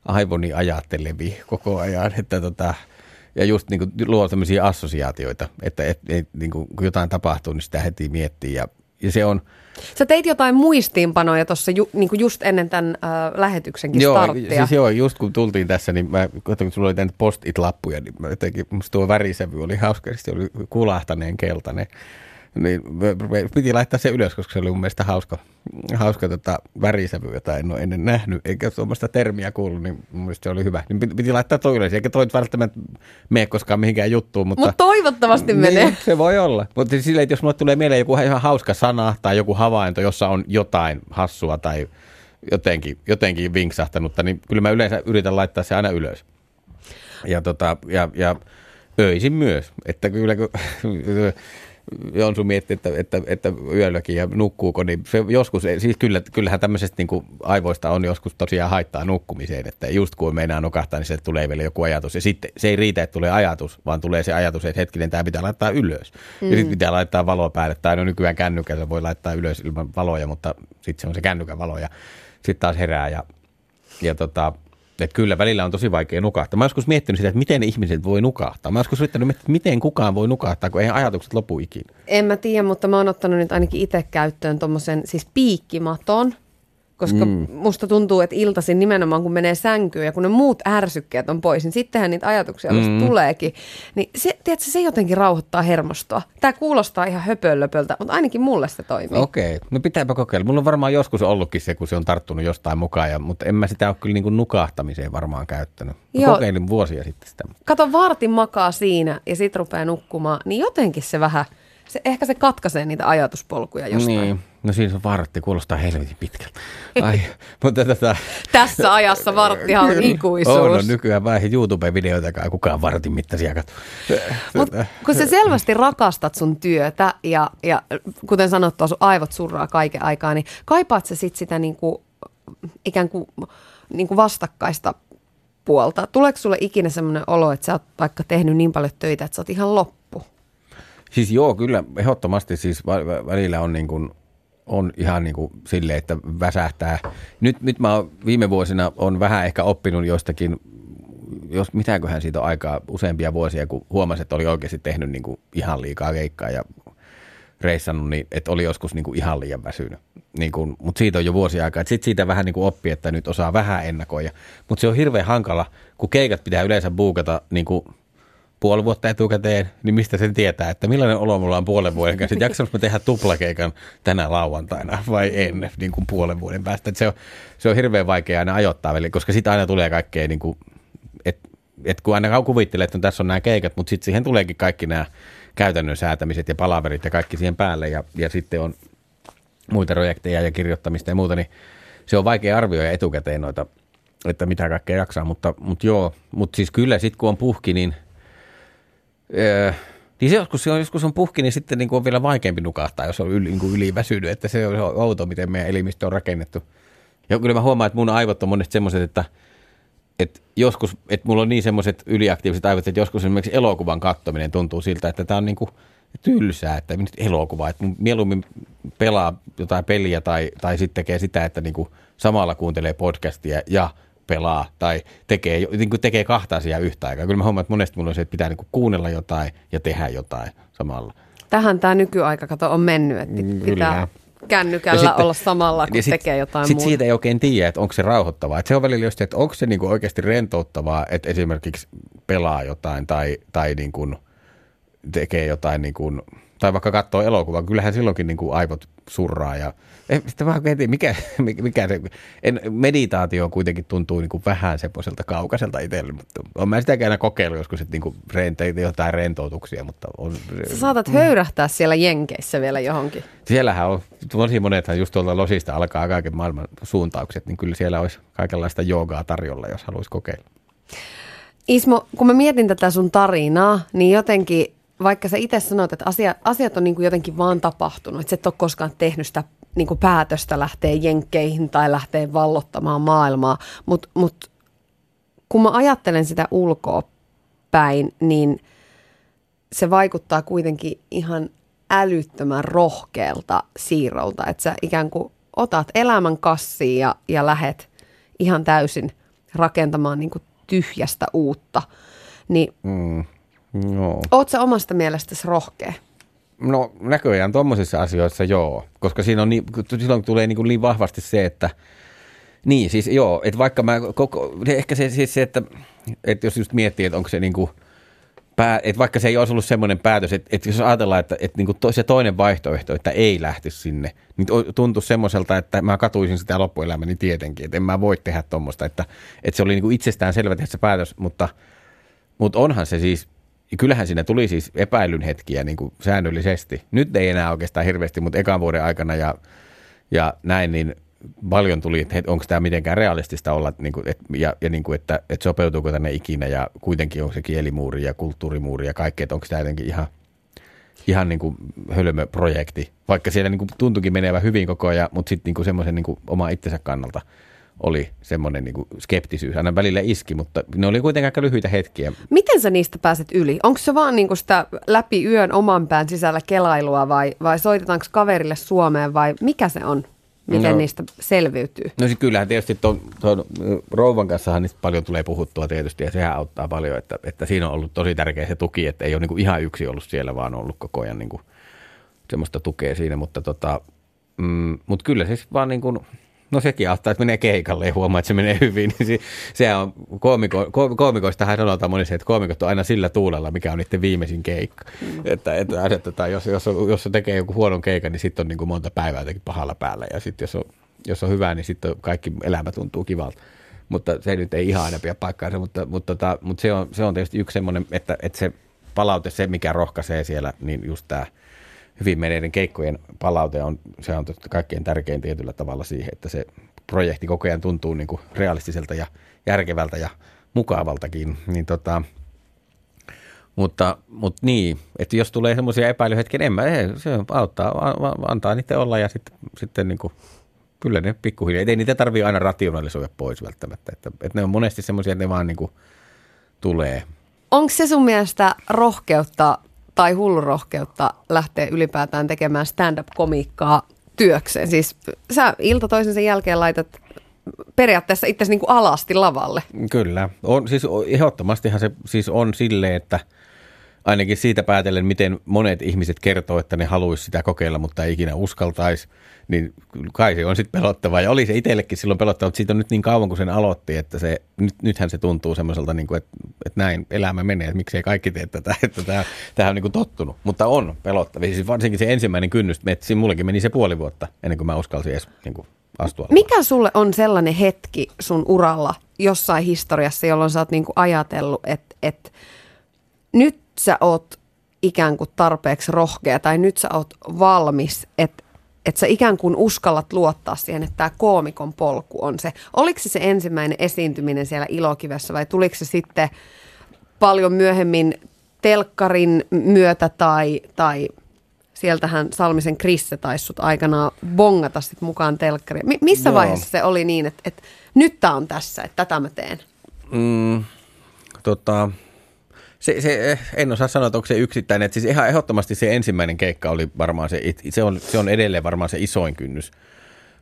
aivoni ajattelevia koko ajan, että tota, ja just niin kuin luo sellaisia assosiaatioita, että et, et, niin kuin, kun jotain tapahtuu, niin sitä heti miettii ja, ja se on, Sä teit jotain muistiinpanoja tuossa ju, niin just ennen tämän äh, lähetyksenkin Joo, starttia. siis joo, just kun tultiin tässä, niin mä katsoin, kun sulla oli tänne post-it-lappuja, niin mä jotenkin, musta tuo värisävy oli hauska, se oli kulahtaneen keltainen. Niin piti laittaa se ylös, koska se oli mun mielestä hauska, hauska tota värisävy, jota en ole ennen nähnyt, eikä tuommoista termiä kuullut, niin mun mielestä se oli hyvä. Niin piti, piti laittaa toi ylös, eikä toi välttämättä mene koskaan mihinkään juttuun, mutta... Mutta toivottavasti menee. Niin, se voi olla. Mutta siis silleen, että jos mulle tulee mieleen joku ihan hauska sana tai joku havainto, jossa on jotain hassua tai jotenkin, jotenkin vinksahtanutta, niin kyllä mä yleensä yritän laittaa se aina ylös. Ja, tota, ja, ja öisin myös. Että kyllä kun Jonsu miettii, että, että, että yölläkin ja nukkuuko, niin se joskus, siis kyllä, kyllähän tämmöisestä niin kuin aivoista on joskus tosiaan haittaa nukkumiseen, että just kun meinaa nukahtaa, niin se tulee vielä joku ajatus. Ja sitten se ei riitä, että tulee ajatus, vaan tulee se ajatus, että hetkinen, tämä pitää laittaa ylös. Mm. Ja sitten pitää laittaa valo päälle, tai no nykyään kännykällä voi laittaa ylös ilman valoja, mutta sitten se on se kännykän valo ja sitten taas herää ja, ja tota, että kyllä välillä on tosi vaikea nukahtaa. Mä joskus miettinyt sitä, että miten ihmiset voi nukahtaa. Mä joskus yrittänyt miettiä, että miten kukaan voi nukahtaa, kun eihän ajatukset lopu ikinä. En mä tiedä, mutta mä oon ottanut nyt ainakin itse käyttöön tuommoisen siis piikkimaton, koska mm. musta tuntuu, että iltaisin nimenomaan kun menee sänkyyn ja kun ne muut ärsykkeet on pois, niin sittenhän niitä ajatuksia mm. tuleekin. Niin se, tiedätkö, se jotenkin rauhoittaa hermostoa. Tämä kuulostaa ihan höpöllöpöltä, mutta ainakin mulle se toimii. Okei, no pitääpä kokeilla. Mulla on varmaan joskus ollutkin se, kun se on tarttunut jostain mukaan, ja, mutta en mä sitä ole kyllä niin kuin nukahtamiseen varmaan käyttänyt. Mä Joo. kokeilin vuosia sitten sitä. Kato, vartin makaa siinä ja sit rupeaa nukkumaan, niin jotenkin se vähän, se, ehkä se katkaisee niitä ajatuspolkuja jostain. Niin. No siinä on vartti, kuulostaa helvetin pitkältä. Ai, mutta tätä... Tässä ajassa varttihan on ikuisuus. On, on nykyään vähän YouTube-videoita, kukaan vartin mittaisia katso. Mut kun sä selvästi rakastat sun työtä ja, ja kuten sanottua, sun aivot surraa kaiken aikaa, niin kaipaat sä sit sitä niinku, ikään kuin, niinku vastakkaista puolta? Tuleeko sulle ikinä semmoinen olo, että sä oot vaikka tehnyt niin paljon töitä, että sä oot ihan loppu? Siis joo, kyllä ehdottomasti siis vä- vä- välillä on niin kuin, on ihan niin kuin silleen, että väsähtää. Nyt, nyt mä oon viime vuosina on vähän ehkä oppinut jostakin, jos mitäköhän siitä on aikaa, useampia vuosia, kun huomasin, että oli oikeasti tehnyt niin kuin ihan liikaa keikkaa ja reissannut, niin että oli joskus niin kuin ihan liian väsynyt. Niin kuin, mutta siitä on jo vuosia aikaa. Sitten siitä vähän niin kuin oppi, että nyt osaa vähän ennakoida. Mutta se on hirveän hankala, kun keikat pitää yleensä buukata niin kuin puoli vuotta etukäteen, niin mistä sen tietää, että millainen olo mulla on puolen vuoden kanssa. Jaksanko mä tehdä tuplakeikan tänä lauantaina vai en niin kuin puolen vuoden päästä. Että se, on, se on hirveän vaikea aina ajoittaa, koska sitten aina tulee kaikkea, niin kuin, että et kun aina kuvittelee, että no, tässä on nämä keikat, mutta sitten siihen tuleekin kaikki nämä käytännön säätämiset ja palaverit ja kaikki siihen päälle ja, ja sitten on muita projekteja ja kirjoittamista ja muuta, niin se on vaikea arvioida etukäteen noita, että mitä kaikkea jaksaa, mutta, mutta joo, mutta siis kyllä sitten kun on puhki, niin Öö, niin se joskus, on, joskus on puhki, niin sitten niin kuin on vielä vaikeampi nukahtaa, jos on yli, niin kuin yliväsynyt, että se on, se on outo, miten meidän elimistö on rakennettu. Ja kyllä mä huomaan, että mun aivot on monesti semmoiset, että, että joskus, että mulla on niin semmoiset yliaktiiviset aivot, että joskus esimerkiksi elokuvan kattominen tuntuu siltä, että tämä on niin kuin tylsää, että nyt elokuva, että mieluummin pelaa jotain peliä tai, tai sitten tekee sitä, että niin kuin samalla kuuntelee podcastia ja pelaa tai tekee, niin kuin tekee kahta asiaa yhtä aikaa. Kyllä mä huomaan, että monesti mulla on se, että pitää niin kuin kuunnella jotain ja tehdä jotain samalla. Tähän tämä nykyaika kato on mennyt, että Mm, pitää kyllä. kännykällä sitten- olla samalla, kun sit- tekee jotain sit muuta. siitä ei oikein tiedä, että onko se rauhoittavaa. Et se on välillä just, että onko se niinku oikeasti rentouttavaa, että esimerkiksi pelaa jotain tai, tai niinku tekee jotain, niinku, tai vaikka katsoo elokuvaa. Kyllähän silloinkin niinku aivot surraa. Ja, sitten mä mietin, mikä, mikä se, en, meditaatio kuitenkin tuntuu niinku vähän semmoiselta kaukaiselta itselle, mutta on mä sitäkin aina kokeillut joskus, että niinku rente, jotain rentoutuksia, mutta on, Sä saatat höyrähtää siellä Jenkeissä vielä johonkin. Siellähän on, tosi monethan just tuolta Losista alkaa kaiken maailman suuntaukset, niin kyllä siellä olisi kaikenlaista joogaa tarjolla, jos haluaisi kokeilla. Ismo, kun mä mietin tätä sun tarinaa, niin jotenkin, vaikka sä itse sanoit, että asia, asiat on niin kuin jotenkin vaan tapahtunut, että sä et ole koskaan tehnyt sitä niin kuin päätöstä lähteä jenkkeihin tai lähteä vallottamaan maailmaa, mutta mut, kun mä ajattelen sitä ulkoa päin, niin se vaikuttaa kuitenkin ihan älyttömän rohkealta siirrolta, että sä ikään kuin otat elämän kassiin ja, ja lähet ihan täysin rakentamaan niin kuin tyhjästä uutta. Niin Mm. No. oot sä omasta mielestäsi rohkea? No näköjään tuommoisissa asioissa joo, koska siinä on niin, silloin tulee niin, kuin niin vahvasti se, että niin siis joo, että vaikka mä koko, ehkä se siis se, että, että jos just miettii, että onko se niin kuin, pää, että vaikka se ei olisi ollut semmoinen päätös, että, että jos ajatellaan, että, että niin kuin to, se toinen vaihtoehto, että ei lähtisi sinne, niin tuntui semmoiselta, että mä katuisin sitä loppuelämäni tietenkin, että en mä voi tehdä tuommoista, että, että se oli niin kuin itsestään selvä tehdä se päätös, mutta, mutta onhan se siis, ja kyllähän siinä tuli siis epäilyn hetkiä niin kuin säännöllisesti. Nyt ei enää oikeastaan hirveästi, mutta ekan vuoden aikana ja, ja näin, niin paljon tuli, että onko tämä mitenkään realistista olla, niin kuin, et, ja, ja niin kuin, että, että sopeutuuko tänne ikinä, ja kuitenkin on se kielimuuri ja kulttuurimuuri ja kaikki, että onko tämä jotenkin ihan, ihan niin kuin hölmö projekti, vaikka siellä niin kuin tuntuikin menevä hyvin koko ajan, mutta sitten niin semmoisen niin oma itsensä kannalta oli semmoinen niin skeptisyys. Aina välillä iski, mutta ne oli kuitenkin aika lyhyitä hetkiä. Miten sä niistä pääset yli? Onko se vaan niinku sitä läpi yön oman pään sisällä kelailua vai, vai soitetaanko kaverille Suomeen vai mikä se on? Miten No. niistä selviytyy? No siis kyllähän tietysti tuon, tuon rouvan kanssahan niistä paljon tulee puhuttua tietysti ja sehän auttaa paljon, että, että siinä on ollut tosi tärkeä se tuki, että ei ole niin ihan yksi ollut siellä, vaan on ollut koko ajan niin kuin semmoista tukea siinä, mutta tota, mm, mut kyllä siis vaan niin kuin, no sekin auttaa, että menee keikalle ja huomaa, että se menee hyvin. Niin se, sehän on, koomiko, ko- koomikoistahan sanotaan monesti, että koomikot on aina sillä tuulella, mikä on niiden viimeisin keikka. Mm. Että, että asetetaan, jos, jos, jos se tekee joku huonon keikan, niin sitten on niin kuin monta päivää jotenkin pahalla päällä ja sitten jos on, jos on hyvä, niin sitten kaikki elämä tuntuu kivalta. Mutta se nyt ei ihan aina pidä paikkaansa, mutta, mutta, tota, mutta se, on, se on tietysti yksi semmoinen, että, että se palaute, se mikä rohkaisee siellä, niin just tämä hyvin meneiden keikkojen palaute on, se on kaikkein tärkein tietyllä tavalla siihen, että se projekti koko ajan tuntuu niin kuin realistiselta ja järkevältä ja mukavaltakin. Niin tota, mutta, mutta niin, että jos tulee semmoisia epäilyhetkiä, niin en mä, ei, se auttaa, antaa niiden olla ja sitten, sitten niin kuin, kyllä ne pikkuhiljaa, ei niitä tarvitse aina rationalisoida pois välttämättä, että, että ne on monesti semmoisia, että ne vaan niin kuin tulee. Onko se sun mielestä rohkeutta tai hullurohkeutta lähteä ylipäätään tekemään stand-up-komiikkaa työkseen? Siis sä ilta toisensa jälkeen laitat periaatteessa itse niin alasti lavalle. Kyllä. On, siis ehdottomastihan se siis on silleen, että ainakin siitä päätellen, miten monet ihmiset kertoo, että ne haluaisi sitä kokeilla, mutta ei ikinä uskaltaisi, niin kai se on sitten pelottavaa. Ja oli se itsellekin silloin pelottavaa, mutta siitä on nyt niin kauan, kun sen aloitti, että se, nyt, nythän se tuntuu semmoiselta, niin kuin, että, että näin elämä menee, että miksei kaikki tee tätä, että tämä, tähän on niin kuin tottunut. Mutta on pelottavaa. Siis varsinkin se ensimmäinen kynnys, että mullekin meni se puoli vuotta ennen kuin mä uskalsin edes niin kuin astua. Mikä sulle on sellainen hetki sun uralla jossain historiassa, jolloin sä oot niinku ajatellut, että, että nyt sä oot ikään kuin tarpeeksi rohkea tai nyt sä oot valmis, että että sä ikään kuin uskallat luottaa siihen, että tämä koomikon polku on se. Oliko se se ensimmäinen esiintyminen siellä Ilokivessä vai tuliko se sitten paljon myöhemmin telkkarin myötä tai, tai sieltähän Salmisen Krisse taisi sut aikanaan bongata sit mukaan telkkariin. Mi- missä Joo. vaiheessa se oli niin, että, että nyt tämä on tässä, että tätä mä teen? Mm, tota, Se, se, en osaa sanoa, että onko se yksittäinen. Että siis ihan ehdottomasti se ensimmäinen keikka oli varmaan se, se on, se on edelleen varmaan se isoin kynnys.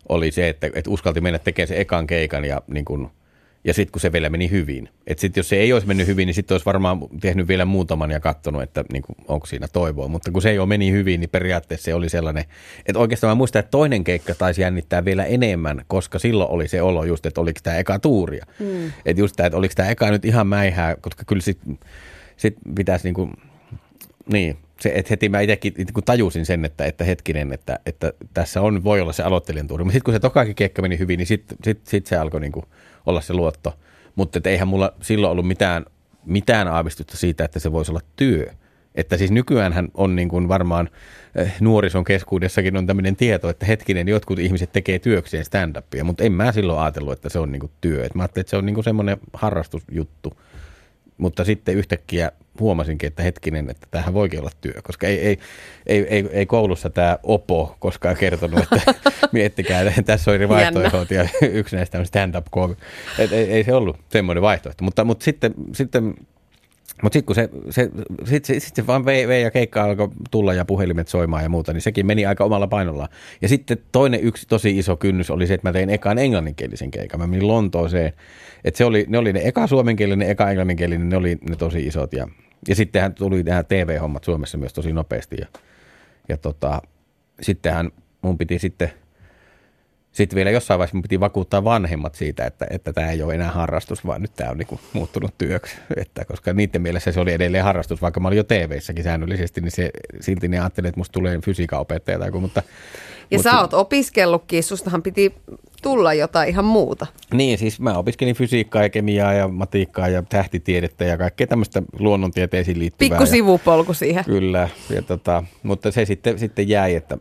Oli se, että, että uskalti mennä tekemään se ekan keikan ja niin kuin, ja sitten kun se vielä meni hyvin. Että sitten jos se ei olisi mennyt hyvin, niin sitten olisi varmaan tehnyt vielä muutaman ja katsonut, että niin kuin, onko siinä toivoa. Mutta kun se ei ole meni hyvin, niin periaatteessa se oli sellainen, että oikeastaan mä muistan, että toinen keikka taisi jännittää vielä enemmän, koska silloin oli se olo just, että oliko tämä eka tuuria. Mm. Että just tämä, että oliko tämä eka nyt ihan mäihää, koska kyllä sitten sit pitäisi niin kuin, niin, se, että heti mä itsekin kun tajusin sen, että, että hetkinen, että, että tässä on, voi olla se aloittelijan tuuri. Mutta sitten kun se tokakin keikka meni hyvin, niin sitten sit, sit se alkoi niin kuin – olla se luotto. Mutta eihän mulla silloin ollut mitään, mitään aavistusta siitä, että se voisi olla työ. Että siis nykyään on niin kuin varmaan eh, nuorison keskuudessakin on tämmöinen tieto, että hetkinen, jotkut ihmiset tekee työkseen stand-upia, mutta en mä silloin ajatellut, että se on niin kuin työ. Et mä ajattelin, että se on niin kuin semmoinen harrastusjuttu. Mutta sitten yhtäkkiä huomasinkin, että hetkinen, että tähän voikin olla työ, koska ei, ei, ei, ei, ei koulussa tämä Opo koskaan kertonut, että miettikää, että tässä on eri vaihtoehdot ja yksi näistä on stand-up comedy. Ei, ei, se ollut semmoinen vaihtoehto, mutta, mutta sitten, sitten mutta sitten kun se, se, sit, sit, sit se vaan vei, vei ja keikka alkoi tulla ja puhelimet soimaan ja muuta, niin sekin meni aika omalla painollaan. Ja sitten toinen yksi tosi iso kynnys oli se, että mä tein ekaan englanninkielisen keikan. Mä menin Lontooseen. Et se oli, ne oli ne eka suomenkielinen, eka englanninkielinen, ne oli ne tosi isot. Ja, ja sittenhän tuli nämä TV-hommat Suomessa myös tosi nopeasti. Ja, ja tota, sittenhän mun piti sitten – sitten vielä jossain vaiheessa piti vakuuttaa vanhemmat siitä, että, että tämä ei ole enää harrastus, vaan nyt tämä on niin muuttunut työksi. Että, koska niiden mielessä se oli edelleen harrastus, vaikka mä olin jo TV-säkin säännöllisesti, niin se, silti ne ajattelivat, että musta tulee fysiikan opettaja tai mutta, Ja mutta, sä oot opiskellutkin, sustahan piti tulla jotain ihan muuta. Niin, siis mä opiskelin fysiikkaa ja kemiaa ja matiikkaa ja tähtitiedettä ja kaikkea tämmöistä luonnontieteisiin liittyvää. Pikku sivupolku siihen. Kyllä, ja tota, mutta se sitten, sitten jäi, että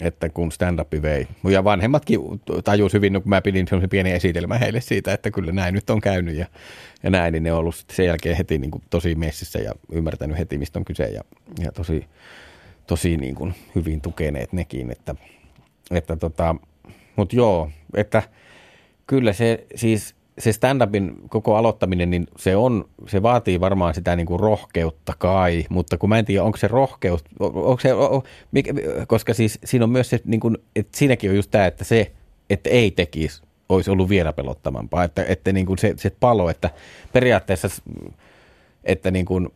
että kun stand-up vei. Ja vanhemmatkin tajus hyvin, kun mä pidin sellaisen pienen esitelmän heille siitä, että kyllä näin nyt on käynyt ja, ja näin, niin ne on ollut sen jälkeen heti niin kuin tosi messissä ja ymmärtänyt heti, mistä on kyse ja, ja tosi, tosi niin kuin hyvin tukeneet nekin. Että, että tota, Mutta joo, että kyllä se siis se stand-upin koko aloittaminen, niin se, on, se vaatii varmaan sitä niin kuin rohkeutta kai, mutta kun mä en tiedä, onko se rohkeus, onko se, koska siis siinä on myös se, niin kuin, että siinäkin on just tämä, että se, että ei tekisi, olisi ollut vielä pelottavampaa, että, että niin kuin se, se palo, että periaatteessa, että niin kuin,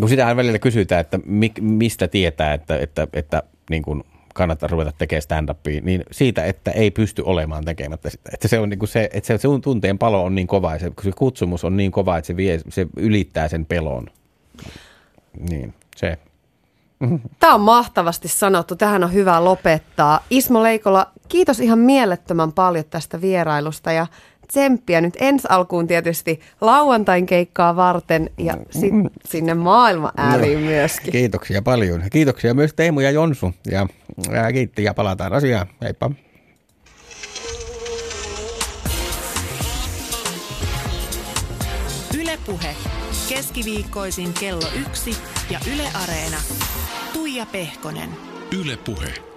kun sitähän välillä kysytään, että mistä tietää, että, että, että niin kuin kannattaa ruveta tekemään stand-upia, niin siitä, että ei pysty olemaan tekemättä sitä. Että se on niin kuin se, että se, se tunteen palo on niin kova ja se, se kutsumus on niin kova, että se, vie, se ylittää sen pelon. Niin, se. Tämä on mahtavasti sanottu. Tähän on hyvä lopettaa. Ismo Leikola, kiitos ihan mielettömän paljon tästä vierailusta ja tsemppiä nyt ensi alkuun tietysti lauantain keikkaa varten ja sit sinne maailma ääriin no, myöskin. Kiitoksia paljon. Kiitoksia myös Teemu ja Jonsu ja, ja kiitti ja palataan asiaan. Heippa. Ylepuhe keskiviikkoisin kello yksi ja Yle Areena. Tuija Pehkonen. Ylepuhe.